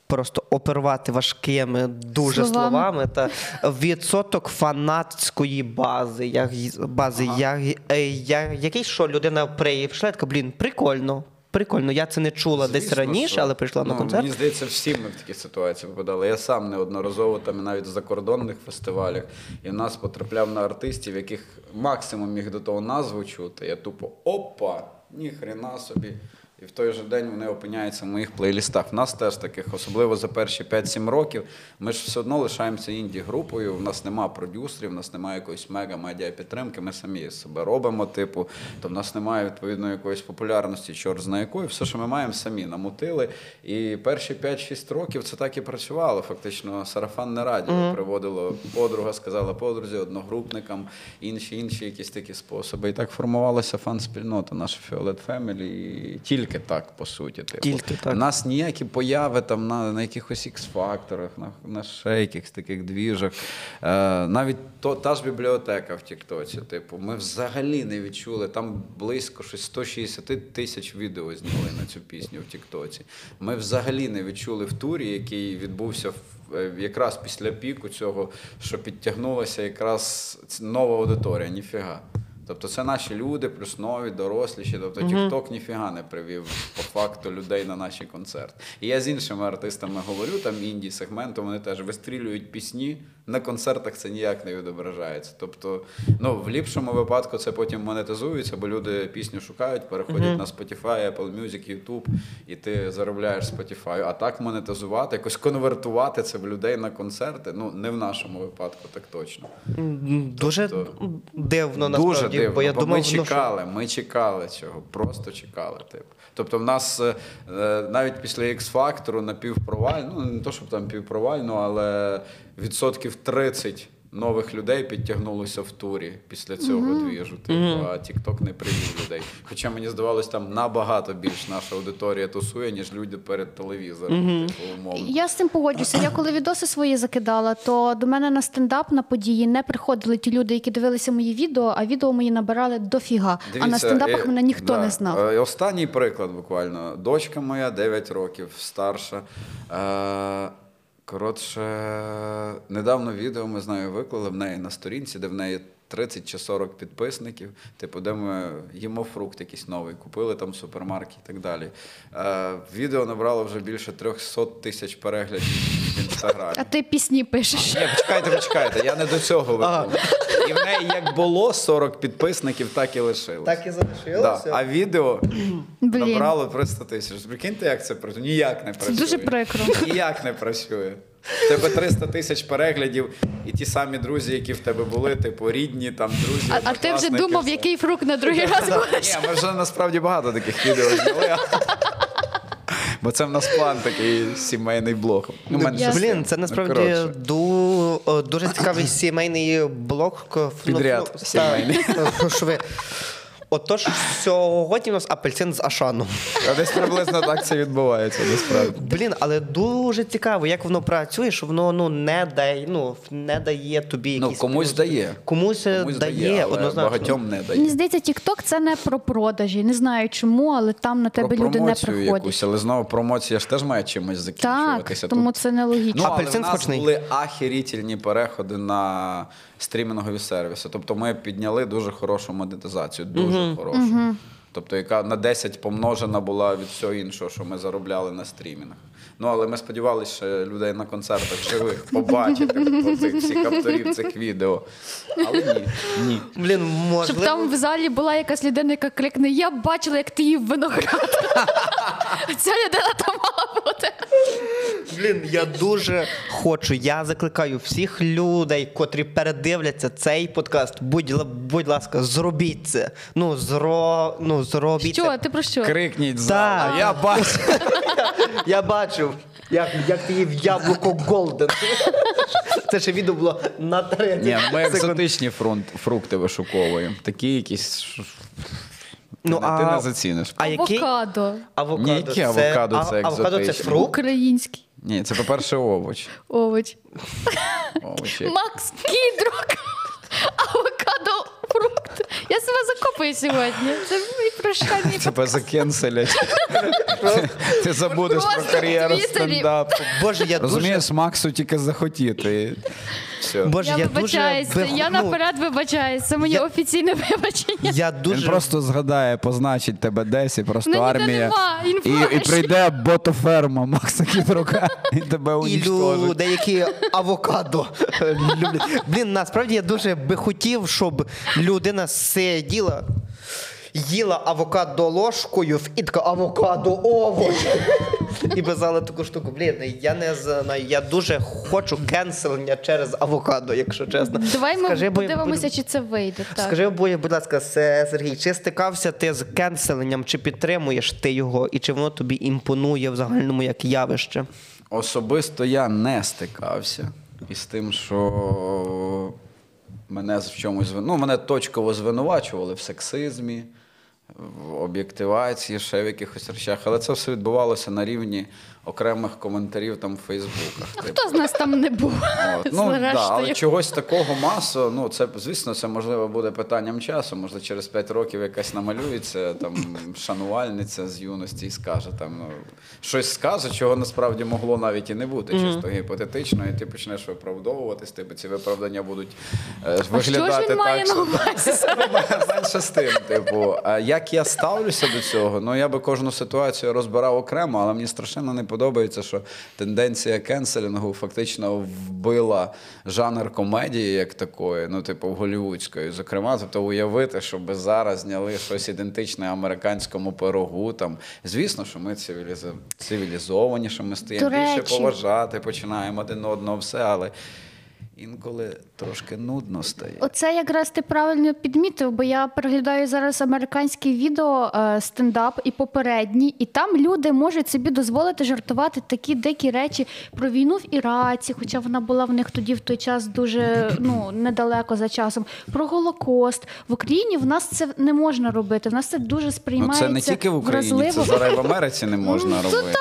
Просто оперувати важкими дуже Словами. словами та відсоток фанатської бази. Як, бази як, е, я, який що людина прийшла, така, блін, прикольно. Прикольно, я це не чула десь раніше, що- але прийшла на ну, концерт. Мені здається, всі ми в такі ситуації попадали. Я сам неодноразово там і навіть в закордонних фестивалях, і в нас потрапляв на артистів, яких максимум міг до того назву чути. Я тупо опа, ні хрена собі. І в той же день вони опиняються в моїх плейлістах. В нас теж таких, особливо за перші 5-7 років. Ми ж все одно лишаємося інді-групою. У нас немає продюсерів, у нас немає якоїсь мега-медіа підтримки. Ми самі себе робимо, типу, то в нас немає відповідно якоїсь популярності, чорт зна якої. Все, що ми маємо, самі намутили. І перші 5-6 років це так і працювало. Фактично, сарафанне радіо приводило подруга, сказала подрузі, одногрупникам, інші інші якісь такі способи. І так формувалася фан-спільнота, наша Фіолет Фемілі. Тільки так, по суті. Типу. Тільки так. У нас ніякі появи там на, на якихось ікс-факторах, на, на ще якихось таких двіжах. Е, навіть то, та ж бібліотека в Тіктоці. Типу, ми взагалі не відчули. Там близько щось 160 тисяч відео зняли на цю пісню в Тіктоці. Ми взагалі не відчули в турі, який відбувся в, е, якраз після піку цього, що підтягнулася якраз нова аудиторія. Ніфіга. Тобто це наші люди, плюс нові, доросліші. Тобто TikTok ніфіга не привів по факту людей на наші концерти. І я з іншими артистами говорю, там інді сегменту, вони теж вистрілюють пісні. На концертах це ніяк не відображається. Тобто, ну в ліпшому випадку це потім монетизується, бо люди пісню шукають, переходять на Spotify, Apple Music, YouTube, і ти заробляєш Spotify. А так монетизувати, якось конвертувати це в людей на концерти. Ну не в нашому випадку, так точно. Дуже Тобто- дивно Дуже дивно, бо я бо думав, ми ну, що- чекали, ми чекали цього, просто чекали. Типу. Тобто, в нас е, навіть після X-фактору на півпровальну, ну не то, щоб там півпровальну, але відсотків 30 нових людей підтягнулося в турі після цього двіжу. Типу, а TikTok не привів людей. Хоча мені здавалось, там набагато більш наша аудиторія тусує, ніж люди перед телевізором. Типу, умовно. Я з цим погоджуся. Я коли відоси свої закидала, то до мене на стендап на події не приходили ті люди, які дивилися мої відео, а відео мої набирали дофіга. а на стендапах е, мене ніхто да. не знав. Е, Останній приклад буквально. Дочка моя 9 років, старша. Е, Коротше, недавно відео ми з нею виклали в неї на сторінці, де в неї 30 чи 40 підписників, типу, де ми їмо фрукт якийсь новий, купили там в супермаркеті і так далі. Е, Відео набрало вже більше 300 тисяч переглядів в інстаграмі. А ти пісні пишеш. Ні, почекайте, почекайте, я не до цього виклав. І в неї як було 40 підписників, так і лишилось. Так і Да. А відео Блін. набрало 300 тисяч. Прикиньте, як це працює? Ніяк не Це працює. дуже прикро. Ніяк не працює. В тебе 300 тисяч переглядів, і ті самі друзі, які в тебе були, типу рідні, там друзі. А, а ти вже думав, все. який фрукт на другий раз будеш? Ні, ми вже насправді багато таких відео зняли. Бо це в нас план такий сімейний блог. Ну, мене. Блін, це насправді ду, дуже цікавий сімейний блог. Ну, Підряд ну, сімейний. Отож, сьогодні у нас апельсин з Ашану. А десь приблизно так це відбувається, насправді. Блін, але дуже цікаво, як воно працює, що воно ну не дає, ну не дає тобі Ну, комусь плюс. дає. Комусь, е, Комусь дає, але однозначно. багатьом не Мені дає. здається, TikTok це не про продажі. Не знаю чому, але там на тебе Про люди не промоцію приходять. якусь, але знову промоція ж теж має чимось закінчуватися. Так, тому Тут це нелогічно. Ну, але Апельсин в нас смачний. були ахерітельні переходи на стрімінгові сервіси. Тобто ми підняли дуже хорошу монетизацію, дуже хорошу. Тобто, яка на 10 помножена була від всього іншого, що ми заробляли на стрімінгах. Ну, але ми сподівалися, що людей на концертах живих побачити по цих всіх авторів цих відео. Але ні, ні. Блін, Щоб там в залі була якась людина, яка крикне: Я бачила, як ти їв виноград. Ця людина там мала бути. Блін, я дуже хочу. Я закликаю всіх людей, котрі передивляться цей подкаст. Будь, будь ласка, зробіть це. Ну, зро, ну зробіть Що? це. Ти про що? Крикніть за. Так. Я бачу. Я бачив, як, як ти їв яблуко Голден. Це ще відео було на 30 Ні, ми екзотичні фрунт, фрукти вишуковуємо. Такі якісь. Ну, ти, не- ти не заціниш. А які? Авокадо. Авокадо. Ні, які авокадо це а- Авокадо це фрукт? Український Ні, це, по-перше, овоч. овоч. Овочі. Макс Кідрук. Авокадо фрукт. Я себе закопую сьогодні. Це мій прощальний Тебе закенселять. Ти забудеш про кар'єру стендапу. Боже, я. Розумієш, Максу тільки захотіти. Все. Боже, Я я, вибачаюся, дуже... я ну, наперед вибачаюсь. Це моє Я- офіційне вибачення. Я Він просто згадає, позначить тебе десь і просто Ну, армія. нема І, і прийде ботоферма Макса Кідрука і тебе І унічтожить. люди, які авокадо люблять. Блін, насправді я дуже би хотів, щоб людина сиділа, їла авокадо ложкою і така авокадо овоч. І безала таку штуку. Блін, я не знаю. Я дуже хочу кенселення через авокадо, якщо чесно. Давай ми Скажи, бо- подивимося, чи це вийде. Так. Скажи, будь будь ласка, Сергій, чи стикався ти з кенселенням, чи підтримуєш ти його, і чи воно тобі імпонує в загальному як явище? Особисто я не стикався із тим, що мене в чомусь ну, мене точково звинувачували в сексизмі, в об'єктивації, ще в якихось речах. Але це все відбувалося на рівні окремих коментарів там в Фейсбуках. Типу, Хто з нас там не був? От. Ну, да, але чогось такого масу, ну це звісно, це можливо буде питанням часу. Можливо, через 5 років якась намалюється там шанувальниця з юності і скаже там ну щось скаже, чого насправді могло навіть і не бути, чисто гіпотетично, і ти почнеш виправдовуватись. Типу ці виправдання будуть е, А що виглядати ж він має так. на що- увазі? Менше з тим, типу, а як я ставлюся до цього? Ну я би кожну ситуацію розбирав окремо, але мені страшенно не подобається, що тенденція кенселінгу фактично вбила жанр комедії як такої, ну, типу, голівудської. Зокрема, тобто уявити, щоб зараз зняли щось ідентичне американському пирогу. Там звісно, що ми цивілізо- цивілізовані, що ми стаємо більше поважати, починаємо один одного все, але. Інколи трошки нудно стає. Оце якраз ти правильно підмітив, бо я переглядаю зараз американське відео е, стендап і попередні, і там люди можуть собі дозволити жартувати такі дикі речі про війну в Іраці, хоча вона була в них тоді в той час дуже ну недалеко за часом. Про Голокост в Україні в нас це не можна робити. В нас це дуже Ну, це не тільки в Україні, вразливо. це зараз в Америці не можна Ну, робити.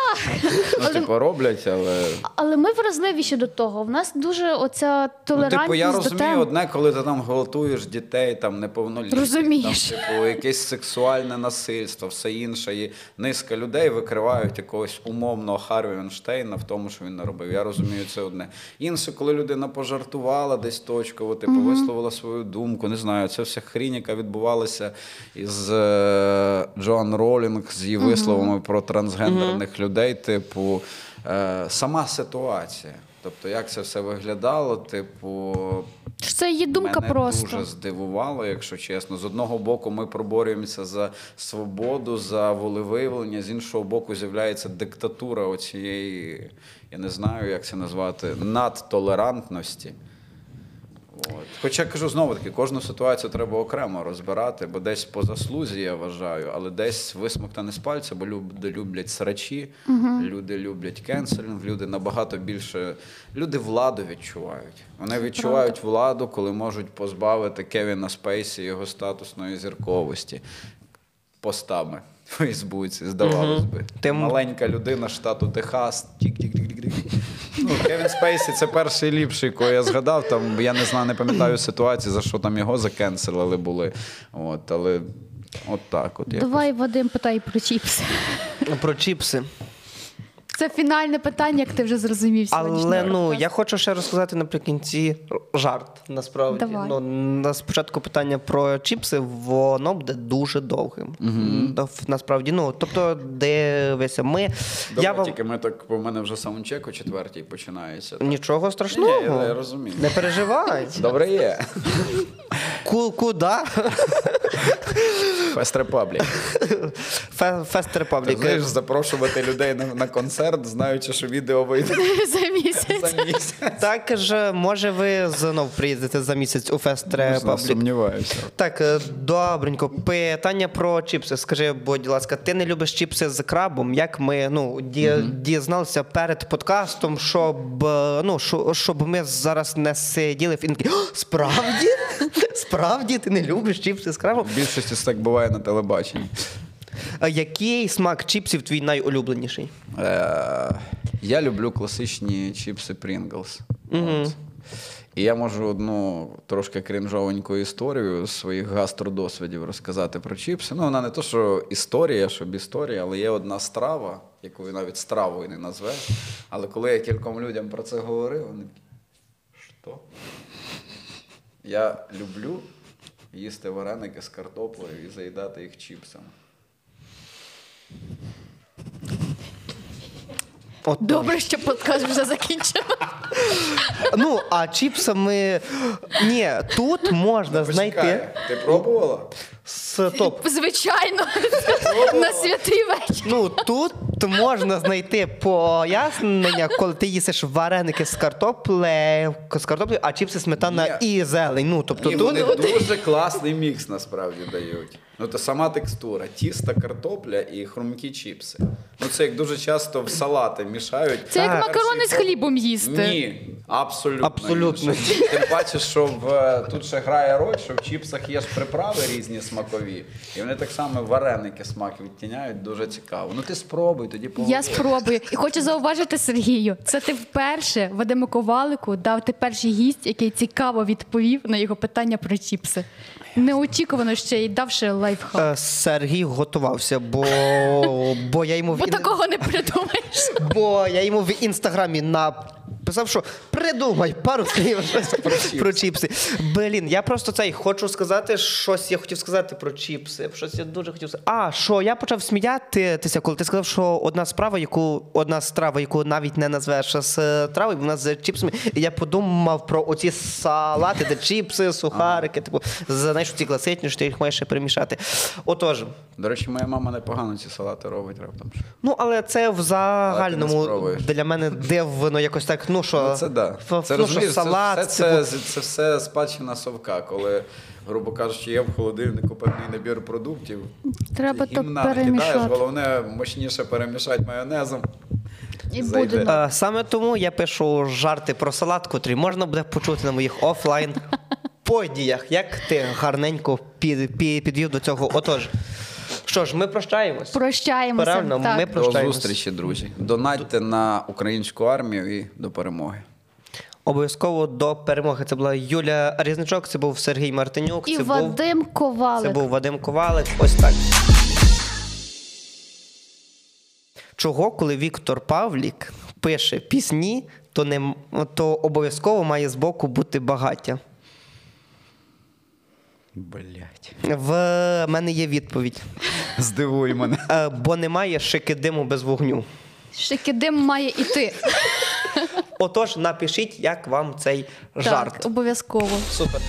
Ну, типу, роблять, але. Але ми вразливіші до того. В нас дуже оця Ну, типу, я до розумію тем. одне, коли ти там гвалтуєш дітей, там неповнолітніх, Розумієш. там, типу, якесь сексуальне насильство, все інше. І низка людей викривають якогось умовного Харві Вінштейна в тому, що він наробив. Я розумію це одне. Інше, коли людина пожартувала десь точково, типу, висловила свою думку, не знаю, це вся хрінь, яка відбувалася із е, Джоан Ролінг з її висловами про трансгендерних людей, типу, е, сама ситуація. Тобто, як це все виглядало, типу, Це її думка мене просто. дуже здивувало, якщо чесно. З одного боку, ми проборюємося за свободу, за волевиявлення, з іншого боку, з'являється диктатура оцієї, я не знаю, як це назвати, надтолерантності. От. Хоча кажу знову таки, кожну ситуацію треба окремо розбирати, бо десь по заслузі я вважаю, але десь висмоктане з пальця, бо люди люблять срачі, люди люблять кенселінг, люди набагато більше. Люди владу відчувають. Вони відчувають владу, коли можуть позбавити Кевіна Спейсі його статусної зірковості постами Фейсбуці, здавалось би. Тим- Маленька людина штату Техас. Ну, Кевін Спейсі це перший ліпший, кого я згадав. Там я не знаю, не пам'ятаю ситуації, за що там його закенселили були. От, але от так. От якось. Давай, Вадим, питай про чіпси. Про чіпси. Це фінальне питання, як ти вже зрозумів. Але ну я хочу ще розказати наприкінці жарт. Насправді, Давай. ну на спочатку питання про чіпси, воно буде дуже довгим. Угу. Насправді, ну тобто, дивися, ми Давай, я вам тільки ми так, бо в мене вже саундчек о четвертій починається. нічого страшного. Ні, я- я розумію. Не переживай. Добре є. Ку- Куди? Fest Republic. Фе- Fest Ти Republic. знаєш, запрошувати людей на, на концерт, знаючи, що відео вийде За місяць. за місяць. Так же, може, ви знов приїдете за місяць у Fest Republic. Сумніваюся. Так, е, добренько. Питання про чіпси. Скажи, будь ласка, ти не любиш чіпси з крабом? Як ми ну, ді, дізналися перед подкастом, щоб, е, ну, щоб ми зараз не сиділи в інкі. Справді? Справді ти не любиш чіпси з крабом? В більшості так буває на телебаченні. А який смак чіпсів твій найулюбленіший? Е, я люблю класичні чіпси Pringles. От. І я можу одну трошки крінжовеньку історію з своїх гастродосвідів розказати про чіпси. Ну, вона не то, що історія, щоб історія, але є одна страва, яку навіть стравою не назвеш. Але коли я кільком людям про це говорив, вони такі, що? Я люблю їсти вареники з картоплею і заїдати їх чіпсами. От, Добре, що подкаст вже закінчено. Ну, а чіпсами. Ні, тут можна знайти. Ти пробувала? Стоп. Звичайно, на святий вечір. Ну тут можна знайти пояснення, коли ти їсиш вареники з картоплею, з картоплею, а чіпси сметана Ні. і зелень. Ну тобто Ні, тут вони дуже класний мікс насправді дають. Ну то сама текстура, тіста, картопля і хрумкі чіпси. Ну це як дуже часто в салати мішають. Це як макарони з хлібом їсти. Ні, абсолютно. Абсолютно. інше. Тим паче, що в е, тут ще грає роль, що в чіпсах є ж приправи різні смакові, і вони так само вареники смак відтіняють дуже цікаво. Ну ти спробуй, тоді Я спробую. І хочу зауважити Сергію. Це ти вперше Вадиму Ковалику дав ти перший гість, який цікаво відповів на його питання про чіпси. Неочікувано ще й давши лайфхак. е, Сергій готувався, бо, бо я йому в Бо такого не придумаєш. бо я йому в інстаграмі написав, що придумай пару слів щось про, чіпси. Блін, я просто цей хочу сказати, щось я хотів сказати про чіпси. Щось я дуже хотів сказати. А, що я почав сміятися, коли ти сказав, що одна справа, яку одна страва, яку навіть не назвеш з е, трави, вона з чіпсами. І я подумав про оці салати, де чіпси, сухарики, типу, знаєш, ці класичні, що ти їх маєш ще перемішати. Отож. До речі, моя мама непогано ці салати робить раптом. Ну, але це в Але ти загальному не спробуєш. для мене дивно якось так. Ну що, Ну, це да. ф- Це ну, розумієш, що, салат, це, це, типу, це, це все спадщина совка, коли, грубо кажучи, є в холодильнику певний набір продуктів. Треба то перемішати. головне мощніше перемішати майонезом. І буде. Е, Саме тому я пишу жарти про салат, котрі можна буде почути на моїх офлайн подіях. Як ти гарненько під, під, підвів до цього. Отож, що ж, ми прощаємось. Прощаємося. Правильно, так. ми До зустрічі, друзі. Донатьте на українську армію і до перемоги. Обов'язково до перемоги. Це була Юля Різничок, це був Сергій Мартинюк, І це був, Вадим Ковалик. це був Вадим Ковалик. Ось так. Чого, коли Віктор Павлік пише пісні, то, не, то обов'язково має збоку бути багаття. Блять. В мене є відповідь. Здивуй мене. Е, Бо немає шики диму без вогню. Шикидим має іти. Отож, напишіть, як вам цей жарт. Так, обов'язково. Супер.